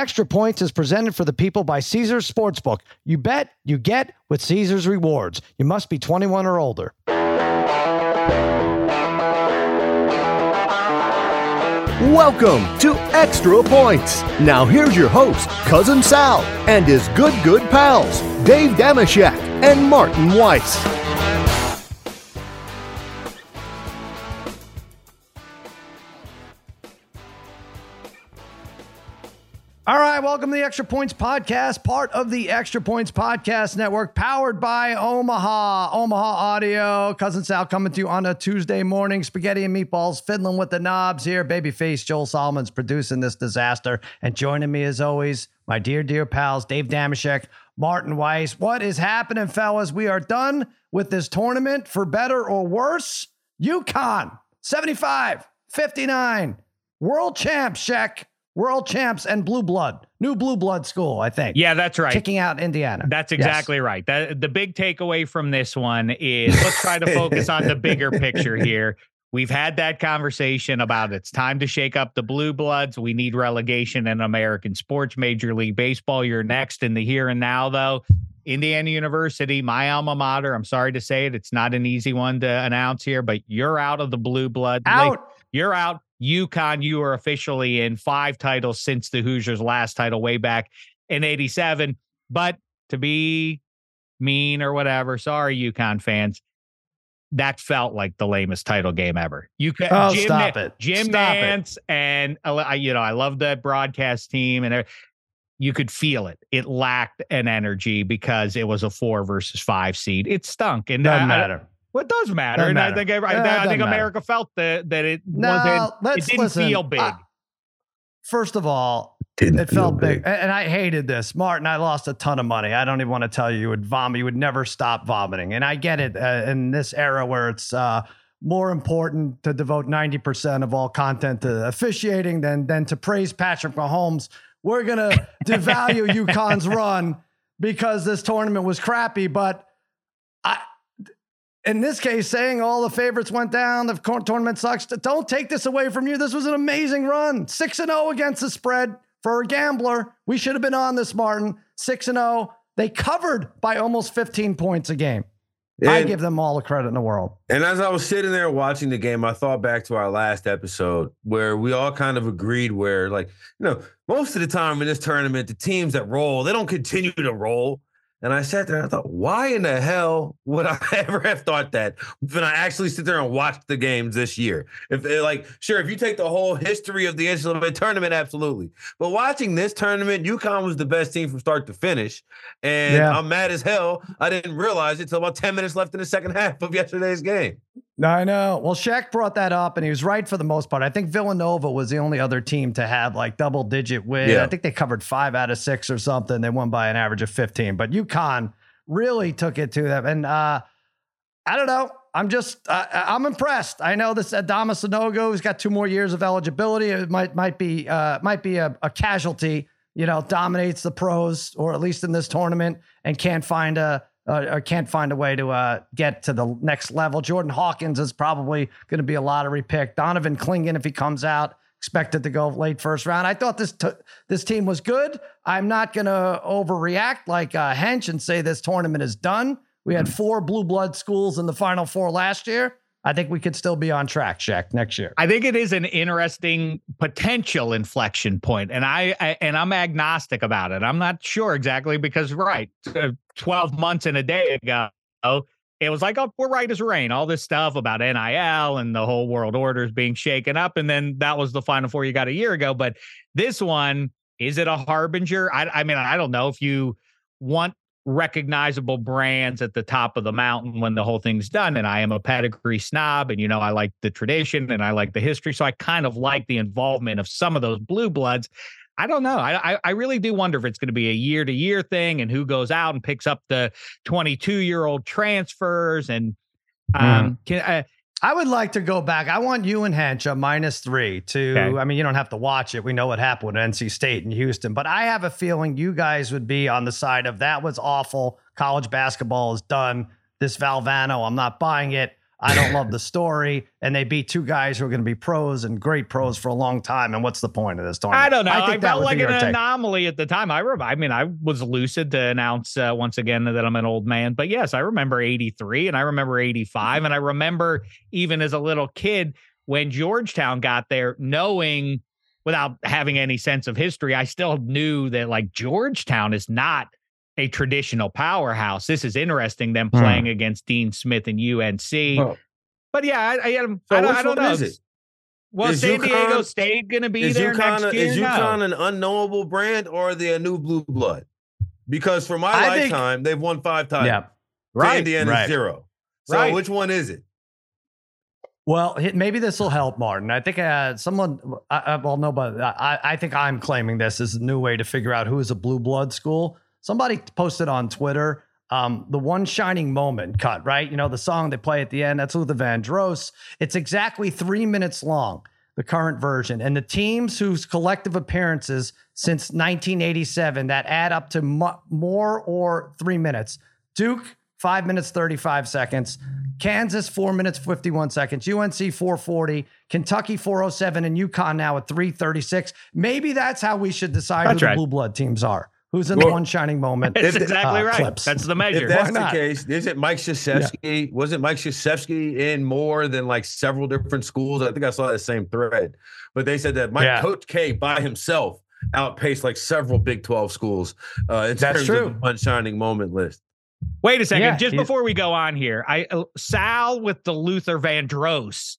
Extra Points is presented for the people by Caesars Sportsbook. You bet, you get with Caesars Rewards. You must be 21 or older. Welcome to Extra Points. Now here's your host, Cousin Sal, and his good, good pals, Dave Dameshek and Martin Weiss. All right, welcome to the Extra Points Podcast, part of the Extra Points Podcast Network, powered by Omaha, Omaha Audio. Cousin Sal coming to you on a Tuesday morning. Spaghetti and meatballs, fiddling with the knobs here. Babyface Joel Solomon's producing this disaster. And joining me as always, my dear, dear pals, Dave Dameshek, Martin Weiss. What is happening, fellas? We are done with this tournament for better or worse. UConn, 75, 59, world champ, check world champs and blue blood, new blue blood school, I think. Yeah, that's right. Kicking out Indiana. That's exactly yes. right. That, the big takeaway from this one is let's try to focus on the bigger picture here. We've had that conversation about it's time to shake up the blue bloods. We need relegation in American sports, Major League Baseball. You're next in the here and now, though. Indiana University, my alma mater. I'm sorry to say it. It's not an easy one to announce here, but you're out of the blue blood. Out. You're out. UConn, you are officially in five titles since the Hoosiers' last title way back in 87. But to be mean or whatever, sorry, UConn fans, that felt like the lamest title game ever. You can oh, Jim, stop it. Jim stop Nantz it. and uh, you know I love that broadcast team and you could feel it. It lacked an energy because it was a four versus five seed. It stunk and doesn't matter. Well, it does matter, doesn't and matter. I think I, I, I think America felt that that it no, wasn't. It didn't listen, feel big. first of all, didn't it felt big. big. and I hated this, Martin. I lost a ton of money. I don't even want to tell you. You would vomit. You would never stop vomiting, and I get it uh, in this era where it's. Uh, more important to devote 90% of all content to officiating than than to praise Patrick Mahomes. We're gonna devalue UConn's run because this tournament was crappy, but I in this case, saying all the favorites went down, the tournament sucks. Don't take this away from you. This was an amazing run. 6 and 0 against the spread for a gambler. We should have been on this, Martin. 6 and 0. They covered by almost 15 points a game. And, I give them all the credit in the world. And as I was sitting there watching the game, I thought back to our last episode where we all kind of agreed where, like, you know, most of the time in this tournament, the teams that roll, they don't continue to roll. And I sat there and I thought, why in the hell would I ever have thought that when I actually sit there and watch the games this year? If eh, like, sure, if you take the whole history of the NCAA tournament, absolutely. But watching this tournament, UConn was the best team from start to finish. And yeah. I'm mad as hell. I didn't realize it until about 10 minutes left in the second half of yesterday's game. No, I know. Well, Shek brought that up, and he was right for the most part. I think Villanova was the only other team to have like double digit win. Yeah. I think they covered five out of six or something. They won by an average of 15. But UConn really took it to them. And uh, I don't know. I'm just uh, I'm impressed. I know this Adama Sanogo has got two more years of eligibility. It might might be uh, might be a, a casualty. You know, dominates the pros or at least in this tournament and can't find a uh, or can't find a way to uh, get to the next level. Jordan Hawkins is probably going to be a lottery pick. Donovan Clingan, if he comes out, expected to go late first round. I thought this t- this team was good. I'm not going to overreact like uh, Hench and say this tournament is done. We had four blue blood schools in the final four last year. I think we could still be on track, Shek, next year. I think it is an interesting potential inflection point, and I, I and I'm agnostic about it. I'm not sure exactly because right, uh, 12 months and a day ago, it was like, oh, we're right as rain. All this stuff about NIL and the whole world order is being shaken up, and then that was the final four you got a year ago. But this one, is it a harbinger? I, I mean, I don't know if you want recognizable brands at the top of the mountain when the whole thing's done. And I am a pedigree snob, and you know, I like the tradition and I like the history. So I kind of like the involvement of some of those blue bloods. I don't know. I, I really do wonder if it's going to be a year to year thing and who goes out and picks up the 22 year old transfers and um, mm. can, uh, I would like to go back. I want you and Hench minus three to, okay. I mean, you don't have to watch it. We know what happened with NC State and Houston, but I have a feeling you guys would be on the side of that was awful. College basketball is done. This Valvano, I'm not buying it. I don't love the story. And they beat two guys who are going to be pros and great pros for a long time. And what's the point of this tournament? I don't know. I, think felt like an anomaly at the time. I remember. I mean, I was lucid to announce uh, once again that I'm an old man. But yes, I remember '83 and I remember '85, and I remember even as a little kid when Georgetown got there, knowing without having any sense of history, I still knew that like Georgetown is not a traditional powerhouse. This is interesting them hmm. playing hmm. against Dean Smith and UNC. But yeah, I, I, so I, don't, I don't know. It? Well, is San UConn, Diego State going to be there UConn, next year? Is UConn no. an unknowable brand or are they a new blue blood? Because for my I lifetime, think, they've won five times. Yeah, right. Indiana right. zero. So right. which one is it? Well, maybe this will help, Martin. I think uh, someone, I, I, well, no, but I, I think I'm claiming this as a new way to figure out who is a blue blood school. Somebody posted on Twitter um, the one shining moment cut, right? You know, the song they play at the end, that's Luther Vandross. It's exactly three minutes long, the current version. And the teams whose collective appearances since 1987 that add up to more or three minutes Duke, five minutes, 35 seconds. Kansas, four minutes, 51 seconds. UNC, 440. Kentucky, 407. And UConn now at 336. Maybe that's how we should decide that's who right. the blue blood teams are. Who's in well, the one shining moment? That's exactly uh, right. Clips. That's the measure. If that's the case, is it Mike Krzyzewski? Yeah. wasn't Mike Krzyzewski in more than like several different schools? I think I saw that same thread. But they said that Mike yeah. Coach K by himself outpaced like several Big 12 schools uh, in that's terms true. of the one shining moment list. Wait a second. Yeah, just before we go on here, I uh, Sal with the Luther Vandross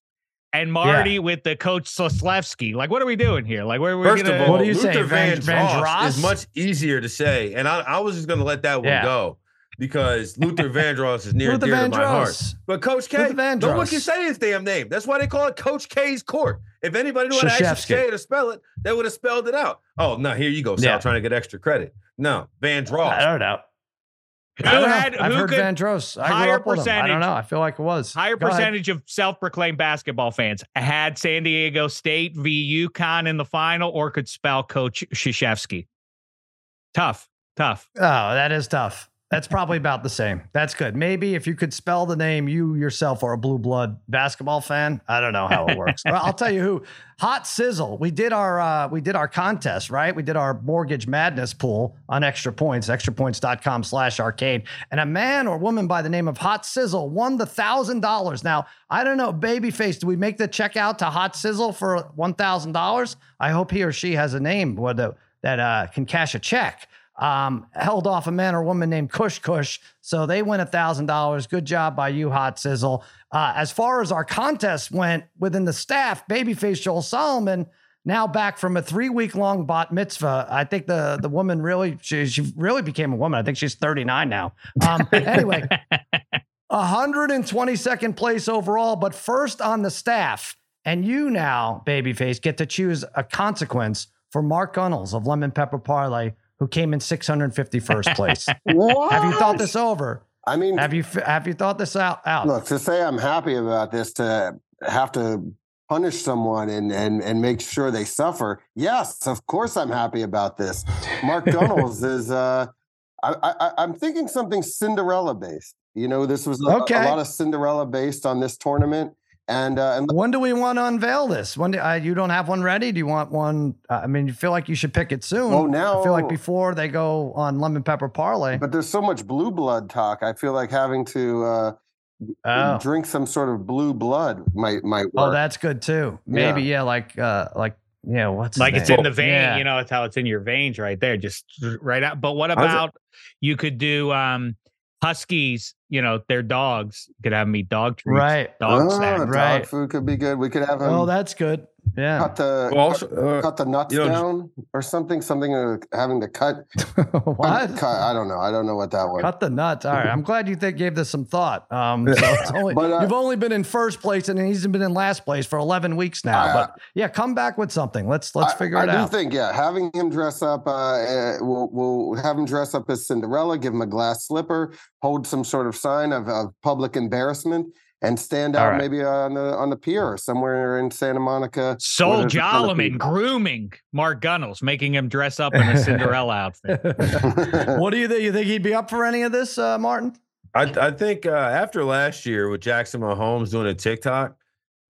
and Marty yeah. with the coach Soslevsky. Like, what are we doing here? Like, where are we First gonna, of all, what do you Luther say? Van, Van Dross is much easier to say, and I, I was just going to let that one yeah. go because Luther Vandross is near and dear to my heart. But Coach K, no one can say his damn name. That's why they call it Coach K's court. If anybody knew how to actually say it or spell it, they would have spelled it out. Oh, no, here you go, Sal, yeah. trying to get extra credit. No, Vandross. I don't know. Who had, I've heard Vandross. I higher percentage. I don't know. I feel like it was higher Go percentage ahead. of self-proclaimed basketball fans had San Diego State v UConn in the final, or could spell Coach Krzyzewski. Tough, tough. Oh, that is tough. That's probably about the same. That's good. Maybe if you could spell the name, you yourself are a blue blood basketball fan. I don't know how it works. I'll tell you who. Hot Sizzle. We did our uh, we did our contest, right? We did our mortgage madness pool on extra points, extrapoints.com slash arcade. And a man or woman by the name of Hot Sizzle won the thousand dollars. Now, I don't know, babyface, do we make the check out to Hot Sizzle for one thousand dollars? I hope he or she has a name that uh, can cash a check um, held off a man or woman named Kush Kush. So they win $1,000. Good job by you, Hot Sizzle. Uh, as far as our contest went within the staff, Babyface Joel Solomon now back from a three week long bat mitzvah. I think the the woman really she, she really became a woman. I think she's 39 now. Um, anyway, 122nd place overall, but first on the staff. And you now, Babyface, get to choose a consequence for Mark Gunnels of Lemon Pepper Parlay who came in 651st place. have you thought this over? I mean, have you have you thought this out? out? Look, to say I'm happy about this, to have to punish someone and and and make sure they suffer. Yes, of course I'm happy about this. Mark Gunnels is. uh I, I, I'm thinking something Cinderella based. You know, this was a, okay. a lot of Cinderella based on this tournament. And, uh, and when do we want to unveil this? When do, uh, you don't have one ready? Do you want one? Uh, I mean, you feel like you should pick it soon. Oh, now I feel like before they go on lemon pepper parlay. But there's so much blue blood talk. I feel like having to uh, oh. drink some sort of blue blood might might oh, work. Oh, that's good too. Maybe yeah, yeah like uh, like yeah, what's like it's in the vein. Yeah. You know, it's how it's in your veins right there, just right out. But what about you could do um Huskies, you know, their dogs. Could have them eat dog treats, right? Dog oh, snacks. Right. Dog food could be good. We could have them. Oh, that's good. Yeah. Cut the well, also, uh, cut the nuts down know, or something. Something uh, having to cut. what? Cut, I don't know. I don't know what that was. Cut the nuts. All right. I'm glad you think gave this some thought. Um, so only, but, uh, you've only been in first place and he's been in last place for 11 weeks now. but yeah, come back with something. Let's let's figure it I out. I do think yeah, having him dress up. Uh, eh, we'll we'll have him dress up as Cinderella. Give him a glass slipper. Hold some sort of sign of, of public embarrassment and stand out right. maybe on the on the pier or somewhere in Santa Monica. Sol Jolliman grooming Mark Gunnels, making him dress up in a Cinderella outfit. what do you think? You think he'd be up for any of this, uh, Martin? I, I think uh, after last year with Jackson Mahomes doing a TikTok,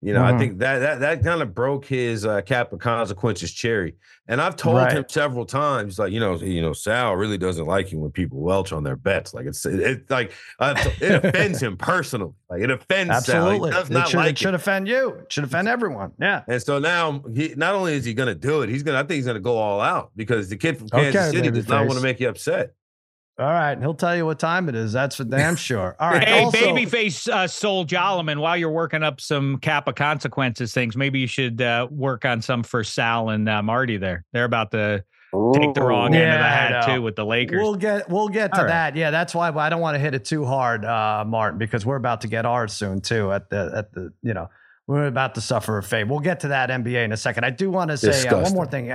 you know, mm-hmm. I think that that that kind of broke his uh, cap of consequences cherry. And I've told right. him several times, like you know, you know, Sal really doesn't like you when people welch on their bets. Like it's it, it's like uh, it offends him personally. Like it offends Absolutely. Sal. He does not it should, like it. Should offend you. It should offend everyone. Yeah. And so now he not only is he going to do it, he's going. to I think he's going to go all out because the kid from Kansas okay, City does not want to make you upset. All right, he'll tell you what time it is. That's for damn sure. All right. Hey, also, babyface uh, Soul Jolliman, while you're working up some Kappa consequences things, maybe you should uh, work on some for Sal and uh, Marty. There, they're about to take the wrong end of the hat too with the Lakers. We'll get we'll get to that. Yeah, that's why I don't want to hit it too hard, uh, Martin, because we're about to get ours soon too. At the at the you know we're about to suffer a fate. We'll get to that NBA in a second. I do want to say uh, one more thing.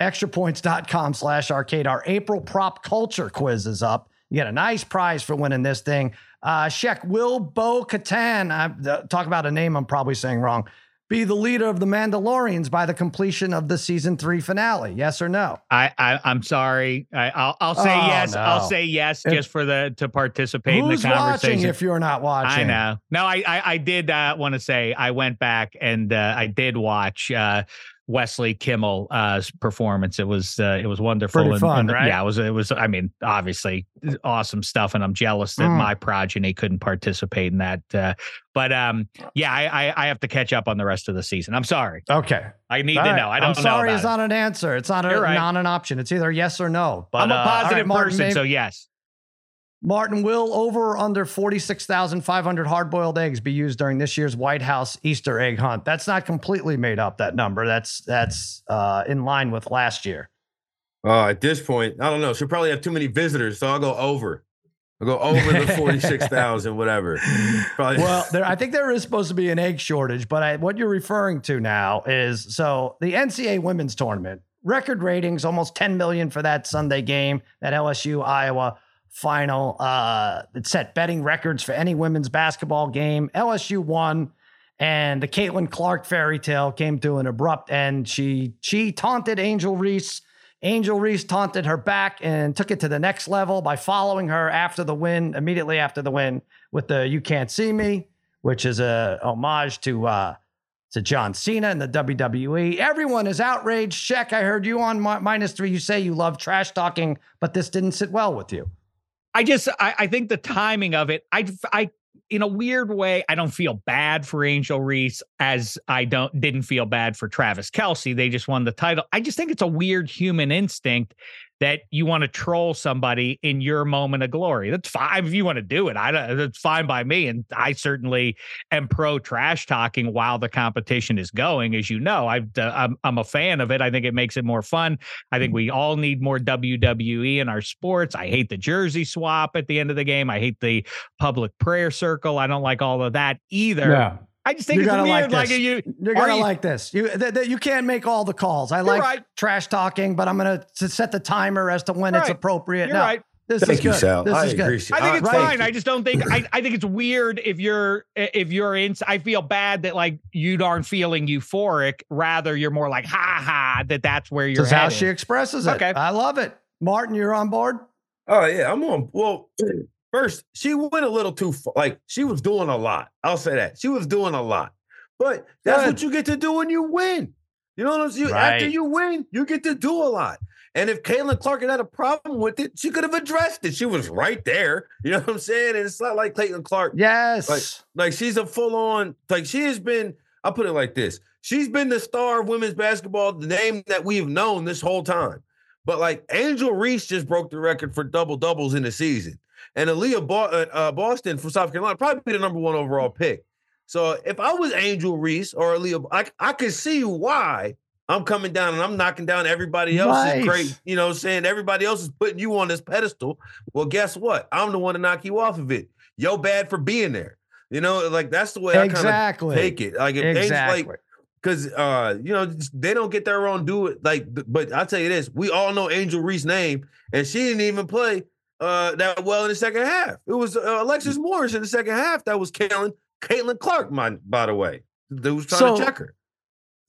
Extrapoints.com slash arcade. Our April prop culture quiz is up. You get a nice prize for winning this thing. Uh, Shek, will Bo Katan, uh, talk about a name I'm probably saying wrong, be the leader of the Mandalorians by the completion of the season three finale? Yes or no? I, I am sorry. I, will I'll say oh, yes. No. I'll say yes if, just for the to participate in the conversation. watching if you're not watching? I know. No, I I, I did uh, want to say I went back and uh, I did watch. Uh, Wesley Kimmel uh, performance. It was uh, it was wonderful. Pretty and, fun, and, right? Yeah, it was. It was. I mean, obviously, awesome stuff, and I'm jealous that mm. my progeny couldn't participate in that. Uh, but um, yeah, I, I, I have to catch up on the rest of the season. I'm sorry. Okay, I need All to right. know. I don't. I'm sorry. it's not an answer. It's not a right. not an option. It's either yes or no. But I'm a uh, positive right, person, so yes. Martin, will over or under 46,500 hard boiled eggs be used during this year's White House Easter egg hunt? That's not completely made up, that number. That's that's uh, in line with last year. Uh, at this point, I don't know. She'll probably have too many visitors, so I'll go over. I'll go over the 46,000, whatever. Probably. Well, there, I think there is supposed to be an egg shortage, but I, what you're referring to now is so the NCAA women's tournament, record ratings, almost 10 million for that Sunday game, that LSU Iowa final. Uh, it set betting records for any women's basketball game. LSU won, and the Caitlin Clark fairy tale came to an abrupt end. She she taunted Angel Reese. Angel Reese taunted her back and took it to the next level by following her after the win, immediately after the win, with the "You Can't See Me," which is a homage to uh, to John Cena and the WWE. Everyone is outraged. Shek. I heard you on minus three. You say you love trash talking, but this didn't sit well with you. I just I, I think the timing of it, I I in a weird way, I don't feel bad for Angel Reese as I don't didn't feel bad for Travis Kelce. They just won the title. I just think it's a weird human instinct that you want to troll somebody in your moment of glory. That's fine if you want to do it. I don't, that's fine by me. And I certainly am pro trash talking while the competition is going. As you know, i am I'm, I'm a fan of it. I think it makes it more fun. I think mm-hmm. we all need more WWE in our sports. I hate the jersey swap at the end of the game. I hate the public prayer circle. I don't like all of that either. Yeah. I just think you're it's weird. Like, like you, you're gonna you, like this. You th- th- you can't make all the calls. I like right. trash talking, but I'm gonna set the timer as to when right. it's appropriate. You're no, right. This Thank is you, good. Sal. This I is agree. good. I think it's right. fine. I just don't think. I, I think it's weird if you're if you're in. I feel bad that like you aren't feeling euphoric. Rather, you're more like ha ha. That that's where you're. That's how she expresses it. Okay, I love it. Martin, you're on board. Oh yeah, I'm on. Well, first she went a little too far. Like she was doing a lot. I'll say that she was doing a lot. But that's Good. what you get to do when you win. You know what I'm saying? Right. After you win, you get to do a lot. And if Caitlin Clark had had a problem with it, she could have addressed it. She was right there. You know what I'm saying? And it's not like Caitlin Clark. Yes. Like, like she's a full on, like she has been, I'll put it like this. She's been the star of women's basketball, the name that we've known this whole time. But like Angel Reese just broke the record for double doubles in the season. And Aliyah uh, uh, Boston from South Carolina, probably be the number one overall pick. So if I was Angel Reese or Aliyah, I, I could see why I'm coming down and I'm knocking down everybody else's nice. great, you know, saying everybody else is putting you on this pedestal. Well, guess what? I'm the one to knock you off of it. Yo, bad for being there. You know, like that's the way exactly. I kind of take it. Like if exactly. like because uh, you know, they don't get their own do it. Like, but I'll tell you this, we all know Angel Reese's name, and she didn't even play uh that well in the second half. It was uh, Alexis Morris in the second half that was killing Caitlin Clark, my, by the way, that was trying so, to check her.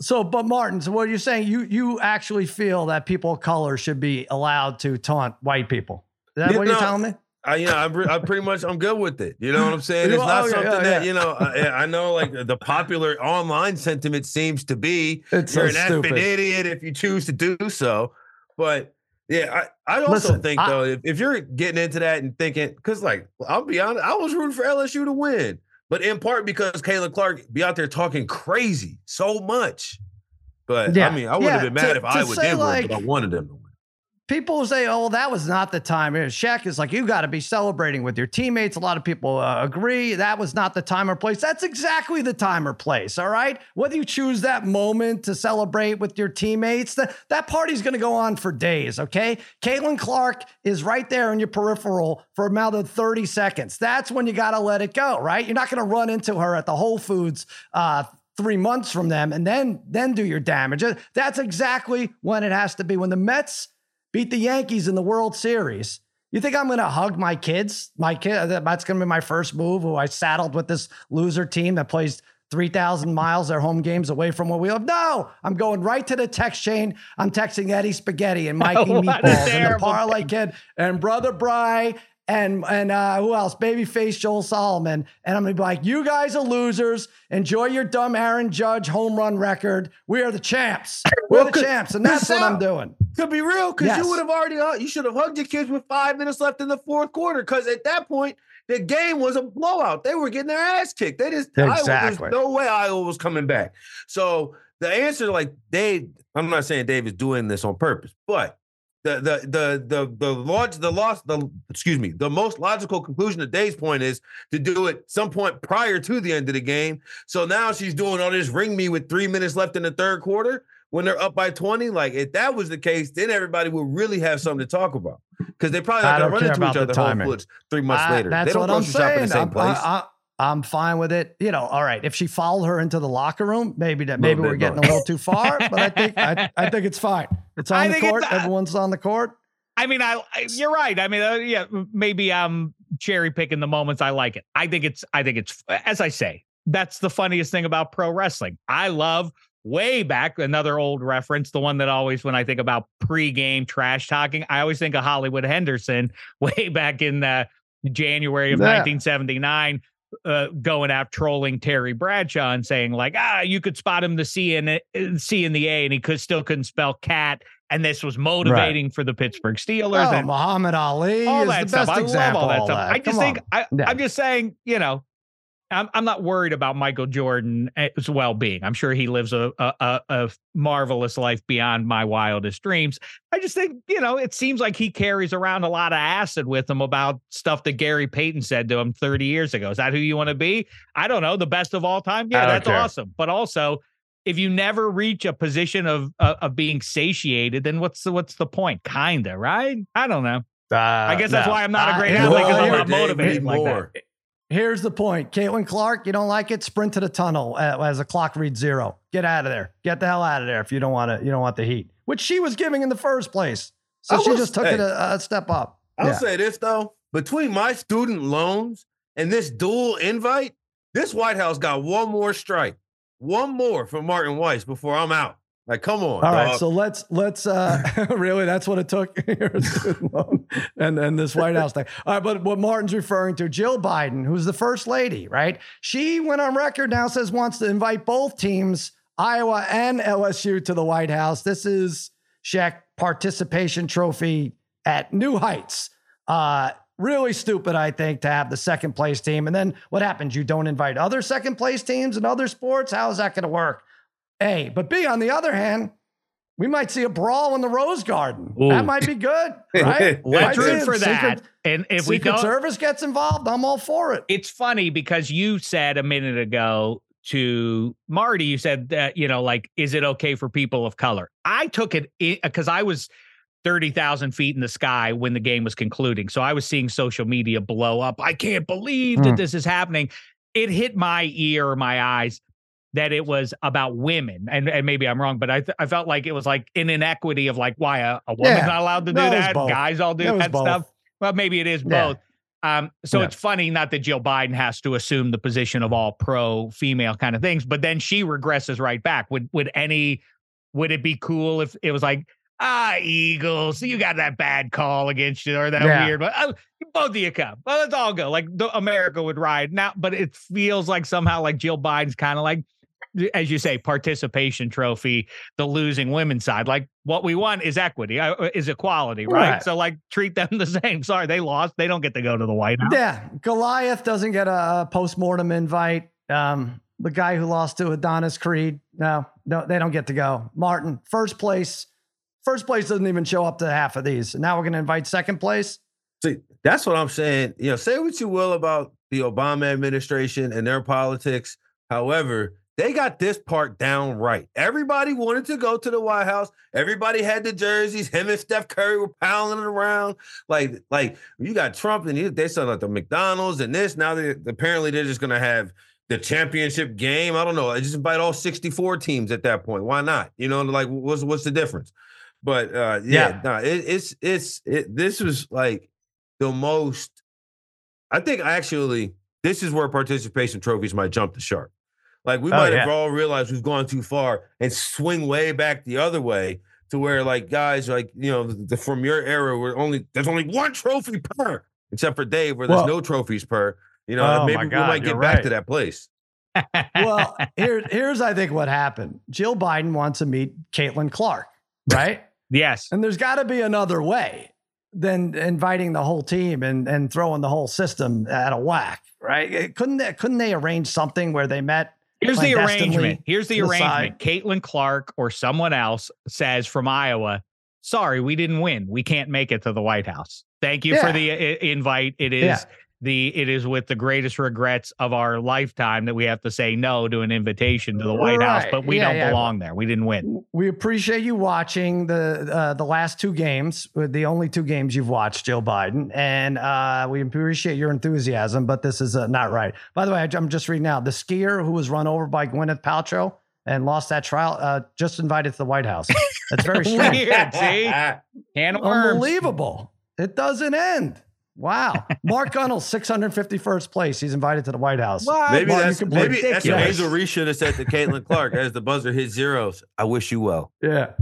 So, but Martin, so what are you're saying, you you actually feel that people of color should be allowed to taunt white people? Is that yeah, what you're telling me? I, you know, I'm, I'm pretty much I'm good with it. You know what I'm saying? It's not Oh, yeah, something yeah, that you know. I, I know, like the popular online sentiment seems to be It's you're an effing stupid. idiot if you choose to do so. But yeah, I, I also Listen, think I- though, if, if you're getting into that and thinking, because like I'll be honest, I was rooting for LSU to win, but in part because Kayla Clark be out there talking crazy so much. But Yeah. I mean, I would have Yeah, been mad to- if I to would say, Denver, like- but I wanted them to win. People say, "Oh, that was not the time." Shek is like, "You got to be celebrating with your teammates." A lot of people uh, agree that was not the time or place. That's exactly the time or place. All right, whether you choose that moment to celebrate with your teammates, that that party's going to go on for days. Okay, Caitlin Clark is right there in your peripheral for about of thirty seconds. That's when you got to let it go. Right, you're not going to run into her at the Whole Foods. Uh, three months from them and then then do your damage. That's exactly when it has to be. When the Mets beat the Yankees in the World Series, you think I'm going to hug my kids? My kid, that's going to be my first move. Who I saddled with this loser team that plays 3,000 miles their home games away from where we live. No, I'm going right to the text chain. I'm texting Eddie Spaghetti and Mikey Meatballs and the Parlay Kid and Brother Bry and and uh, who else? Babyface Joel Solomon. And I'm gonna be like, you guys are losers. Enjoy your dumb Aaron Judge home run record. We are the champs. We're the champs, and that's what I'm doing. To be real, because Yes. you would have already you should have hugged your kids with five minutes left in the fourth quarter. Because at that point, the game was a blowout. They were getting their ass kicked. They just Iowa, there's no way Iowa was coming back. So the answer, like Dave, I'm not saying Dave is doing this on purpose, but the the the the the large the loss the excuse me the most logical conclusion to Dave's point is to do it some point prior to the end of the game. So now she's doing all this ring me with three minutes left in the third quarter when they're up by 20. Like if that was the case, then everybody would really have something to talk about. Because they probably I not gonna run into each other Whole timing. Foods three months I- later. That's they don't what I'm grocery in saying. the same I'm. I, am fine with it. You know, all right. If she followed her into the locker room, maybe that maybe we're getting a little too far. But I think I, I think it's fine. It's I on the court. Everyone's on the court. I mean, I, I you're right. I mean, uh, yeah, maybe I'm cherry picking the moments I like it. I think it's, I think it's, as I say, that's the funniest thing about pro wrestling. I love way back another old reference, the one that always when I think about pregame trash talking, I always think of Hollywood Henderson way back in the January of Yeah. 1979. Uh, going out trolling Terry Bradshaw and saying like ah you could spot him the C in it, C in the A and he could still couldn't spell cat and this was motivating for the Pittsburgh Steelers Oh, and Muhammad Ali all is that the stuff. best I example. love all that of stuff. that. I just Come think on. I, Yeah. I'm just saying, you know, I'm I'm not worried about Michael Jordan's well being. I'm sure he lives a, a a marvelous life beyond my wildest dreams. I just think, you know, it seems like he carries around a lot of acid with him about stuff that Gary Payton said to him 30 years ago. Is that who you want to be? I don't know. The best of all time? Yeah, that's care. awesome. But also, if you never reach a position of uh, of being satiated, then what's the what's the point? Kinda, right? I don't know. Uh, I guess that's no. why I'm not a great know athlete because I'm not motivated like that. Here's the point. Caitlin Clark, you don't like it, sprint to the tunnel uh, as the clock reads zero. Get out of there. Get the hell out of there if you don't want to. You don't want the heat, which she was giving in the first place. So she just took say- it a, a step up. I'll Yeah. say this though: between my student loans and this dual invite, this White House got one more strike, one more from Martin Weiss before I'm out. Like, come on, All right, dog. so let's let's uh really that's what it took and and this White House thing. All right, but what Martin's referring to, Jill Biden, who's the first lady, right? She went on record now says wants to invite both teams, Iowa and LSU, to the White House. This is Shek participation trophy at new heights. Uh really stupid, I think, to have the second place team. And then what happens? You don't invite other second place teams in other sports? How is that going to work? A, but B, on the other hand, we might see a brawl in the Rose Garden. Ooh. That might be good, right? Let's root for that. Secret, and if we Secret don't, Service gets involved, I'm all for it. it's funny because you said a minute ago to Marty, you said that, you know, like, is it okay for people of color? I took it because I was 30,000 feet in the sky when the game was concluding. So I was seeing social media blow up. I can't believe that Mm. this is happening. It hit my ear, my eyes. That it was about women, and, and maybe I'm wrong, but I th- I felt like it was like an inequity of like why a, a woman's Yeah. not allowed to do No, that, guys all do that both. stuff. Well, maybe it is Yeah. both. Um, so it's funny, not that Jill Biden has to assume the position of all pro female kind of things, but then she regresses right back. Would would any would it be cool if it was like, ah, Eagles, you got that bad call against you or that Yeah. weird, but oh, both of you come. Well, let's all go. Like the, America would ride now, but it feels like somehow like Jill Biden's kind of like, as you say, participation trophy, the losing women's side. Like what we want is equity, uh, uh, is equality, right? right? So like treat them the same. Sorry, they lost. They don't get to go to the White House. Yeah, Goliath doesn't get a post mortem invite. Um, the guy who lost to Adonis Creed, no, no, they don't get to go. Martin, first place. First place doesn't even show up to half of these. And now we're going to invite second place. See, that's what I'm saying. You know, say what you will about the Obama administration and their politics. However, they got this part down right. Everybody wanted to go to the White House. Everybody had the jerseys. Him and Steph Curry were pounding it around. Like, like you got Trump and they said like the McDonald's and this. Now they apparently they're just gonna have the championship game. I don't know. I just invite all 64 teams at that point. Why not? You know, like what's what's the difference? But uh yeah, yeah. no, it, it's it's it, this was like the most. I think actually this is where participation trophies might jump the shark. Like we oh, might yeah. have all realized we've gone too far and swing way back the other way to where like guys like you know the, from your era where only there's only one trophy per, except for Dave where there's well, no trophies per. You know, oh maybe God, we might get back to that place. well, here, here's I think what happened. Jill Biden wants to meet Caitlin Clark, right? yes. And there's got to be another way than inviting the whole team and and throwing the whole system at a whack, right? Couldn't they, couldn't they arrange something where they met? Here's the arrangement. Here's the arrangement. Caitlin Clark or someone else says from Iowa, "Sorry, we didn't win. We can't make it to the White House. Thank you yeah. for the I- invite. It is." Yeah the it is with the greatest regrets of our lifetime that we have to say no to an invitation to the White right. House, but we yeah, don't yeah. belong there. We didn't win. We appreciate you watching the uh, the last two games, uh, the only two games you've watched, Joe Biden, and uh, we appreciate your enthusiasm. But this is uh, not right. By the way, I'm just reading now the skier who was run over by Gwyneth Paltrow and lost that trial uh, just invited to the White House. That's very strange. Weird. See, unbelievable. It doesn't end. Wow. Mark Gunnell, 651st place. He's invited to the White House. What? Maybe that's maybe that's what Hazel Reese should have said to Caitlin Clark as the buzzer hit zeros. I wish you well. Yeah.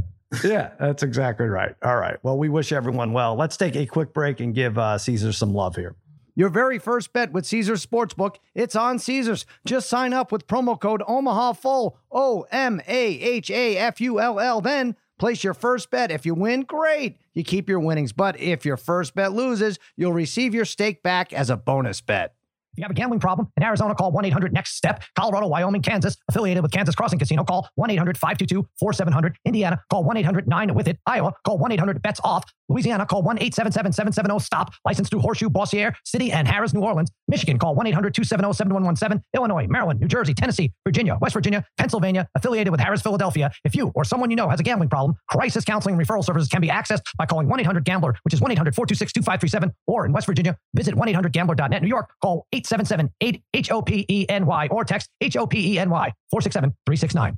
Yeah, that's exactly right. All right. Well, we wish everyone well. Let's take a quick break and give uh, Caesar some love here. Your very first bet with Caesars Sportsbook, it's on Caesars. Just sign up with promo code Omaha Full, O M A H A F U L L. Then Place your first bet. If you win, great. You keep your winnings. But if your first bet loses, you'll receive your stake back as a bonus bet. If you have a gambling problem in Arizona, call 1 800 NEXT STEP. Colorado, Wyoming, Kansas, affiliated with Kansas Crossing Casino, call 1 800 522 4700. Indiana, call 1 800 9 with it. Iowa, call 1 800 BETS OFF. Louisiana, call 1 877 770 STOP. Licensed to Horseshoe, Bossier, City, and Harrah's, New Orleans. Michigan, call 1 800 270 7117. Illinois, Maryland, New Jersey, Tennessee, Virginia, West Virginia, Pennsylvania, affiliated with Harrah's, Philadelphia. If you or someone you know has a gambling problem, crisis counseling and referral services can be accessed by calling 1 800 Gambler, which is 1 800 426 2537. Or in West Virginia, visit 1 800 Gambler.net. New York, call 877 8 H O P E N Y or text H O P E N Y 467 369.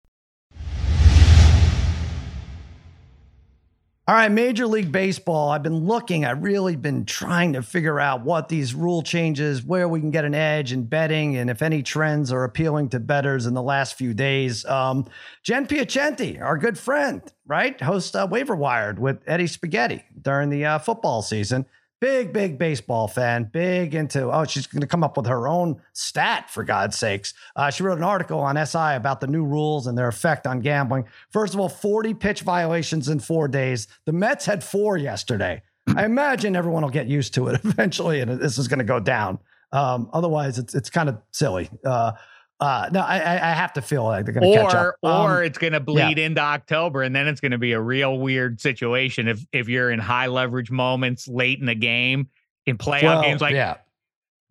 All right, Major League Baseball. I've been looking, I've really been trying to figure out what these rule changes, where we can get an edge in betting, and if any trends are appealing to bettors in the last few days. Um, Jen Piacenti, our good friend, right? Hosts uh, Waiver Wired with Eddie Spaghetti during the uh, football season. Big, big baseball fan, big into, oh, she's going to come up with her own stat, for God's sakes. Uh, she wrote an article on SI about the new rules and their effect on gambling. First of all, 40 pitch violations in four days. The Mets had four yesterday. I imagine everyone will get used to it eventually, and this is going to go down. Um, otherwise, it's it's kind of silly. Uh, uh, no, I, I have to feel like they're going to catch up. Or, um, or it's going to bleed yeah. into October, and then it's going to be a real weird situation if if you're in high leverage moments late in the game in playoff well, games. Like, yeah.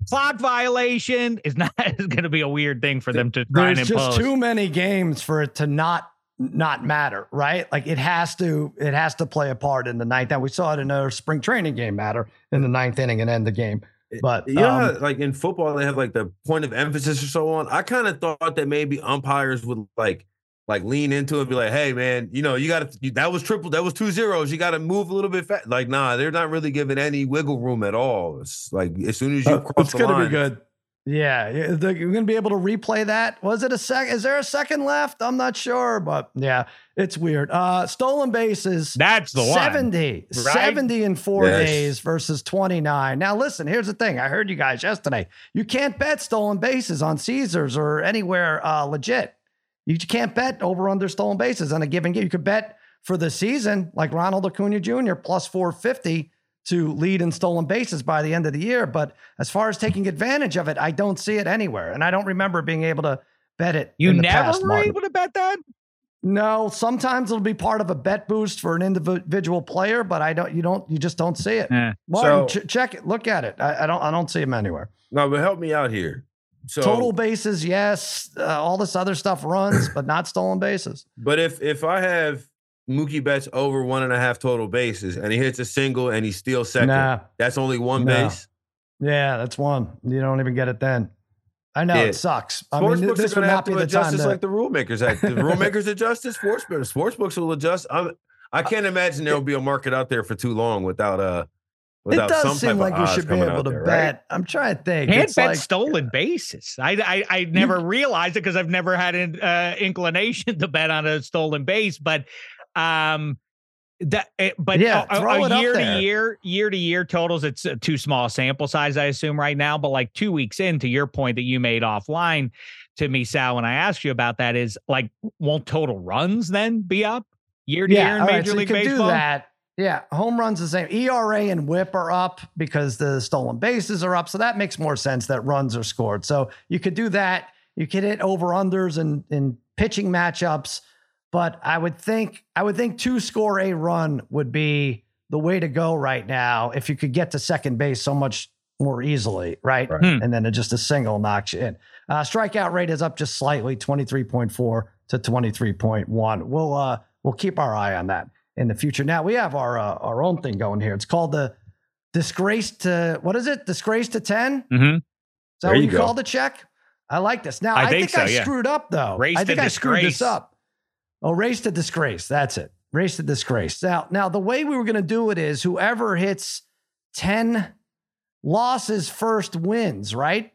clock violation is not is going to be a weird thing for them to try There's and impose. just too many games for it to not not matter, right? Like it has to it has to play a part in the ninth. And we saw it in a spring training game matter in the ninth inning and end the game. But yeah, um, like in football, they have like the point of emphasis or so on. I kind of thought that maybe umpires would like like lean into it and be like, hey man, you know, you got to that was triple, that was two zeros. You got to move a little bit fast. Like, nah, they're not really giving any wiggle room at all. It's like as soon as you uh, cross it's gonna be good. Yeah, you're going to be able to replay that. Was it a second? Is there a second left? I'm not sure, but yeah, it's weird. Uh, stolen bases. That's the 70, one. 70 in four yes. days versus 29. Now, listen, here's the thing. I heard you guys yesterday. You can't bet stolen bases on Caesars or anywhere uh, legit. You can't bet over under stolen bases on a given game. You could bet for the season, like Ronald Acuna Jr. plus 450 to lead in stolen bases by the end of the year. But as far as taking advantage of it, I don't see it anywhere. And I don't remember being able to bet it. You never past, were Martin. able to bet that? No, sometimes it'll be part of a bet boost for an individual player, but I don't. You don't. You just don't see it. Eh. Martin, so, ch- check it. Look at it. I, I, don't. I don't see them anywhere. No, but help me out here. So total bases, yes. Uh, all this other stuff runs, but not stolen bases. But if if I have Mookie Betts over one and a half total bases, and he hits a single and he steals second. Nah. That's only one nah. base. Yeah, that's one. You don't even get it then. I know yeah. it sucks. I mean, books this are going to have to adjust just to... like the rulemakers. Act. The rule makers adjust it. Sports sports books will adjust. I'm, I can't imagine there will be a market out there for too long without uh Without it does seem like you should be able to there, bet. Right? I'm trying to think. Can't it's bet like, stolen bases. I I, I never realized it because I've never had an uh, inclination to bet on a stolen base. But um, that, eh, but yeah, a, a year to year, year to year totals, it's a too small sample size, I assume, right now. But like two weeks into your point that you made offline to me, Sal, when I asked you about that, is like, won't total runs then be up year to yeah, year in Major right, so League Baseball? Do that. Yeah, home runs the same. ERA and WHIP are up because the stolen bases are up, so that makes more sense that runs are scored. So you could do that. You could hit over unders and in pitching matchups but I would think I would think two score a run would be the way to go right now if you could get to second base so much more easily, right? right. Hmm. And then just a single knocks you in. Uh, strikeout rate is up just slightly, 23.4 to 23.1. We'll uh, we'll keep our eye on that in the future. Now we have our uh, our own thing going here. It's called the disgrace to what is it? Disgrace to 10? Mm-hmm. Is that there what you, you call the check? I like this. Now I, I think, think so, I yeah. screwed up though. Race I think I disgrace. screwed this up. Oh, race to disgrace. That's it. Race to disgrace. Now, now the way we were going to do it is whoever hits 10 losses first wins, right?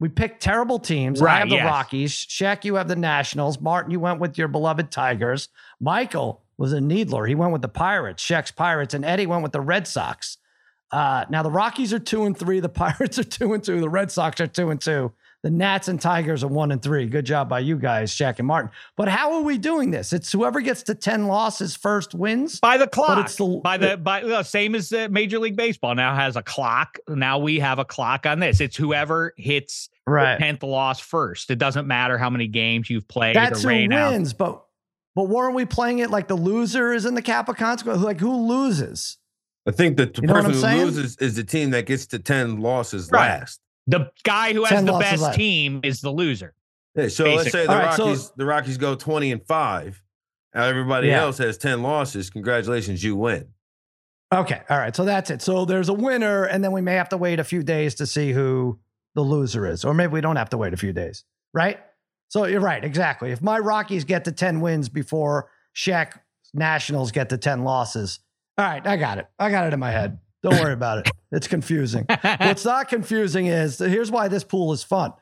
We picked terrible teams. Right, I have the yes. Rockies. Shek, you have the Nationals. Martin, you went with your beloved Tigers. Michael was a needler. He went with the Pirates, Shek's Pirates, and Eddie went with the Red Sox. Uh, now the Rockies are two and three. The Pirates are two and two. The Red Sox are two and two. The Nats and Tigers are one and three. Good job by you guys, Shek and Martin. But how are we doing this? It's whoever gets to 10 losses first wins. By the clock. it's the, by the by the same as uh, Major League Baseball now has a clock. Now we have a clock on this. It's whoever hits right. 10th loss first. It doesn't matter how many games you've played. That's who wins, out. but but weren't we playing it like the loser is in the cap of consequence? Like who loses? I think the you person who saying? loses is the team that gets to 10 losses right. last. The guy who has the best left. team is the loser. Hey, so basically. let's say the right, Rockies so, the Rockies go 20 and 5. Everybody yeah. else has 10 losses. Congratulations, you win. Okay. All right. So that's it. So there's a winner, and then we may have to wait a few days to see who the loser is. Or maybe we don't have to wait a few days, right? So you're right, exactly. If my Rockies get to 10 wins before Shek Nationals get to 10 losses, all right, I got it. I got it in my head. Don't worry about it. It's confusing. What's not confusing is here's why this pool is fun.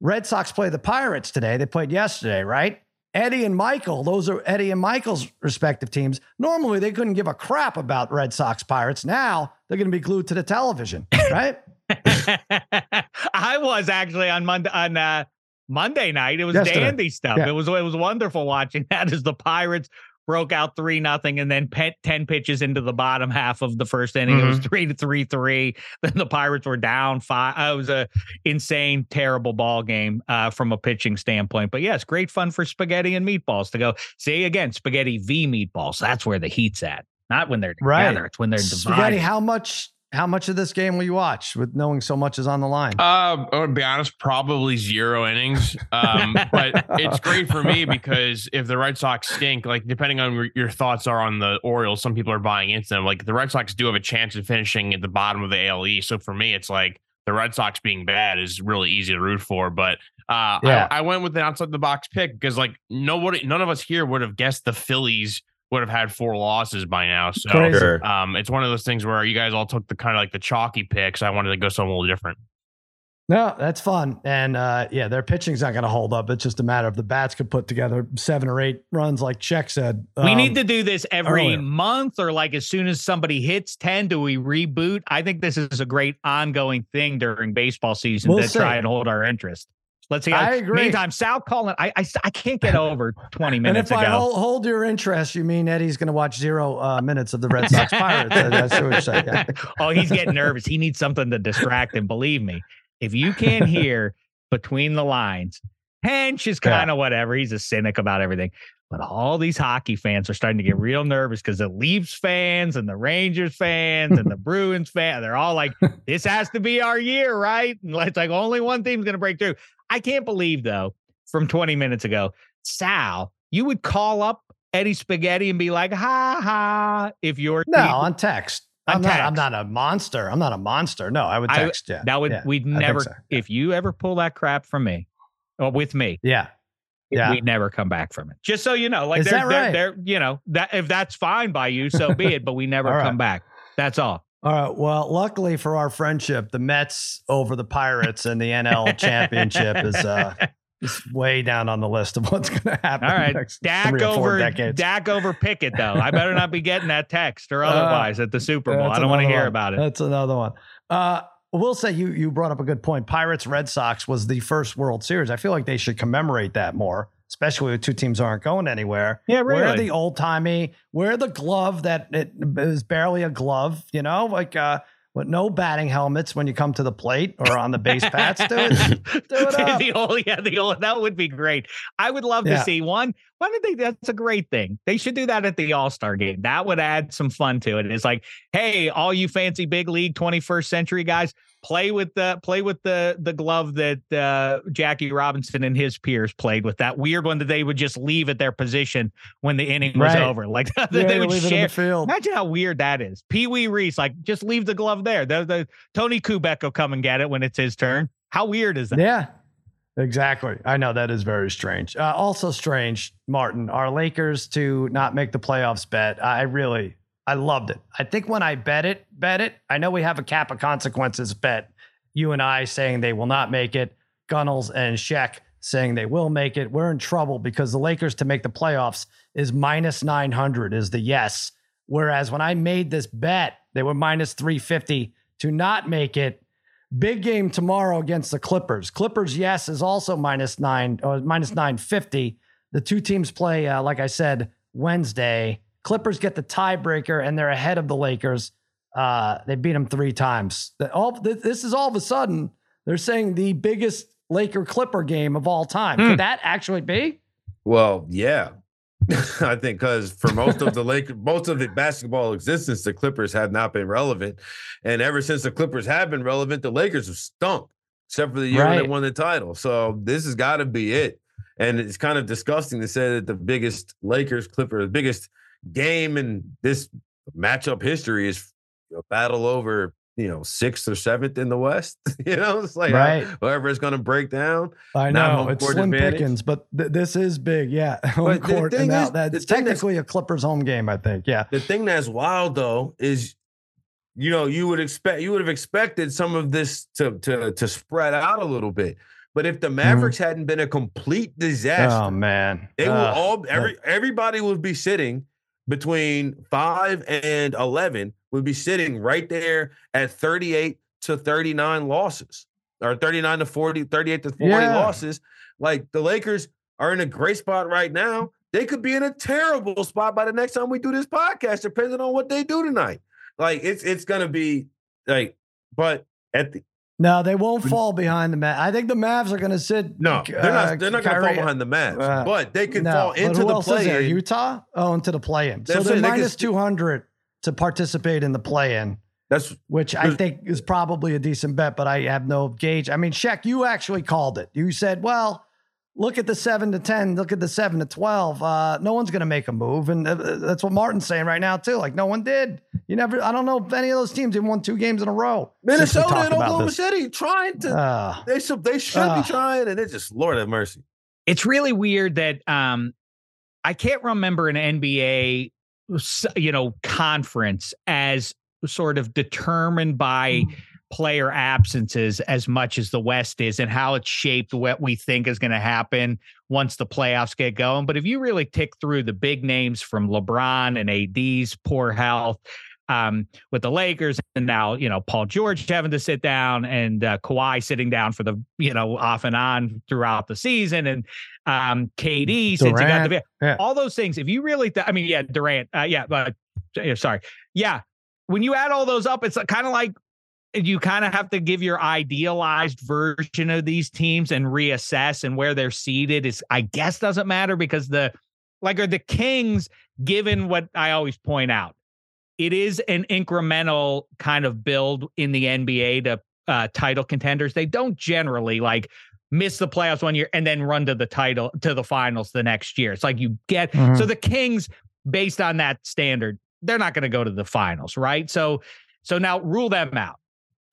Red Sox play the Pirates today. They played yesterday, right? Eddie and Michael, those are Eddie and Michael's respective teams. Normally, they couldn't give a crap about Red Sox Pirates. Now they're going to be glued to the television, right? I was actually on Monday on uh, Monday night. It was Yesterday. dandy stuff. Yeah. It was it was wonderful watching that as the Pirates broke out three nothing, and then pet, ten pitches into the bottom half of the first inning, mm-hmm. it was mm-hmm. three to three three. Then the Pirates were down five. It was a insane, terrible ball game uh, from a pitching standpoint. But yes, great fun for spaghetti and meatballs to go. See again, spaghetti v meatballs. That's where the heat's at. Not when they're together. Right. It's when they're divided. Spaghetti. How much how much of this game will you watch with knowing so much is on the line? Uh, I would be honest, probably zero innings. Um, but it's great for me because if the Red Sox stink, like depending on where your thoughts are on the Orioles, some people are buying into them. Like the Red Sox do have a chance of finishing at the bottom of the ALE. So for me, it's like the Red Sox being bad is really easy to root for. But uh, yeah. I, I went with an outside the box pick because like nobody, none of us here would have guessed the Phillies would have had four losses by now. So um, it's one of those things where you guys all took the kind of like the chalky picks. I wanted to go something a little different. No, that's fun. And uh, yeah, their pitching's not going to hold up. It's just a matter of the bats could put together seven or eight runs, like Shek said. Um, we need um, to do this every earlier. month or like as soon as somebody hits 10, do we reboot? I think this is a great ongoing thing during baseball season we'll to see. try and hold our interest. Let's see. I agree. Meantime, Sal calling. I, I, I can't get over 20 minutes and if ago. I hold, hold, your interest, you mean Eddie's going to watch zero uh, minutes of the Red Sox Pirates? That's what you're saying. oh, he's getting nervous. He needs something to distract him. Believe me, if you can't hear between the lines, Hench is kind of yeah. whatever. He's a cynic about everything. But all these hockey fans are starting to get real nervous because the Leafs fans and the Rangers fans and the Bruins fans, they're all like, this has to be our year, right? And it's like only one team's going to break through. I can't believe though, from 20 minutes ago, Sal, you would call up Eddie Spaghetti and be like, ha ha, if you're no team, on text. On I'm not. I'm not a monster. I'm not a monster. No, I would text. I, yeah, that would. Yeah, we'd never. So. If you ever pull that crap from me, or with me, yeah, yeah, we'd never come back from it. Just so you know, like Is they're, that right? they're, they're, you know, that if that's fine by you, so be it. But we never right. come back. That's all. All right. Well, luckily for our friendship, the Mets over the Pirates and the NL championship is uh is way down on the list of what's going to happen. All right, Dak over Dak over Pickett though. I better not be getting that text or uh, otherwise uh, at the Super Bowl. I don't want to hear about it. That's another one. Uh, we'll say you you brought up a good point. Pirates Red Sox was the first World Series. I feel like they should commemorate that more especially with two teams aren't going anywhere. Yeah, really. Wear the old timey, wear the glove that it is barely a glove, you know, like uh with no batting helmets when you come to the plate or on the base pads. Do it. Do it the old, yeah, the old, that would be great. I would love yeah. to see one. Why don't they? That's a great thing. They should do that at the All Star game. That would add some fun to it. It's like, hey, all you fancy big league 21st century guys, play with the play with the the glove that uh, Jackie Robinson and his peers played with. That weird one that they would just leave at their position when the inning was right. over. Like yeah, they would share. The Imagine how weird that is. Pee Wee Reese, like just leave the glove there. The, the Tony Kubek will come and get it when it's his turn. How weird is that? Yeah. Exactly. I know that is very strange. Uh, also strange, Martin, our Lakers to not make the playoffs bet. I really, I loved it. I think when I bet it, bet it, I know we have a cap of consequences bet. You and I saying they will not make it, Gunnels and Shek saying they will make it. We're in trouble because the Lakers to make the playoffs is minus 900 is the yes. Whereas when I made this bet, they were minus 350 to not make it. Big game tomorrow against the Clippers. Clippers, yes, is also minus nine or minus 950. The two teams play, uh, like I said, Wednesday. Clippers get the tiebreaker and they're ahead of the Lakers. Uh, they beat them three times. All this is all of a sudden they're saying the biggest Laker Clipper game of all time. Mm. Could hmm. that actually be? Well, yeah. I think because for most of the Lakers, most of the basketball existence, the Clippers have not been relevant, and ever since the Clippers have been relevant, the Lakers have stunk, except for the year right. they won the title. So this has got to be it. And it's kind of disgusting to say that the biggest Lakers Clippers, biggest game in this matchup history is a battle over you know sixth or seventh in the West. you know, it's like right. whoever is going to break down. I know it's slim advantage. pickings, but th- this is big. Yeah, home but court, and now that's technically a Clippers home game. I think. Yeah. The thing that's wild though is, you know, you would expect you would have expected some of this to to to spread out a little bit. But if the mm-hmm. Mavericks mm-hmm. hadn't been a complete disaster, oh man, they uh, will all every everybody would be sitting between five and eleven would be sitting right there at 38 to 39 losses or 39 to 40, 38 to 40 yeah. losses. Like the Lakers are in a great spot right now. They could be in a terrible spot by the next time we do this podcast, depending on what they do tonight. Like it's it's gonna be like, but at the no, they won't fall behind the Mavs. I think the Mavs are going to sit. No, they're not. They're not going to fall behind the Mavs, uh, but they could no, fall into the play-in. Utah, oh, into the play-in. So they're minus two hundred to participate in the play-in. That's which I think is probably a decent bet, but I have no gauge. I mean, Shek, you actually called it. You said, "Well, look at the seven to ten, look at the seven to twelve. Uh, no one's going to make a move," and uh, that's what Martin's saying right now too. Like, no one did. You never. I don't know if any of those teams even won two games in a row. Minnesota and Oklahoma City trying to. Uh, they should. They should uh, be trying, and it's just Lord have mercy. It's really weird that um, I can't remember an NBA you know conference as sort of determined by mm. Player absences as much as the West is and how it's shaped what we think is going to happen once the playoffs get going. But if you really tick through the big names from LeBron and AD's poor health, um, with the Lakers, and now you know Paul George having to sit down and uh, Kawhi sitting down for the you know off and on throughout the season, and um, KD since he got the yeah. all those things. If you really, th- I mean, yeah, Durant, uh, yeah, but uh, sorry, yeah. When you add all those up, it's kind of like you kind of have to give your idealized version of these teams and reassess and where they're seated is I guess doesn't matter because the like are the Kings given what I always point out it is an incremental kind of build in the NBA to uh, title contenders. They don't generally like miss the playoffs one year and then run to the title to the finals the next year. It's like you get mm-hmm. so the Kings, based on that standard, they're not going to go to the finals, right? So so now rule them out.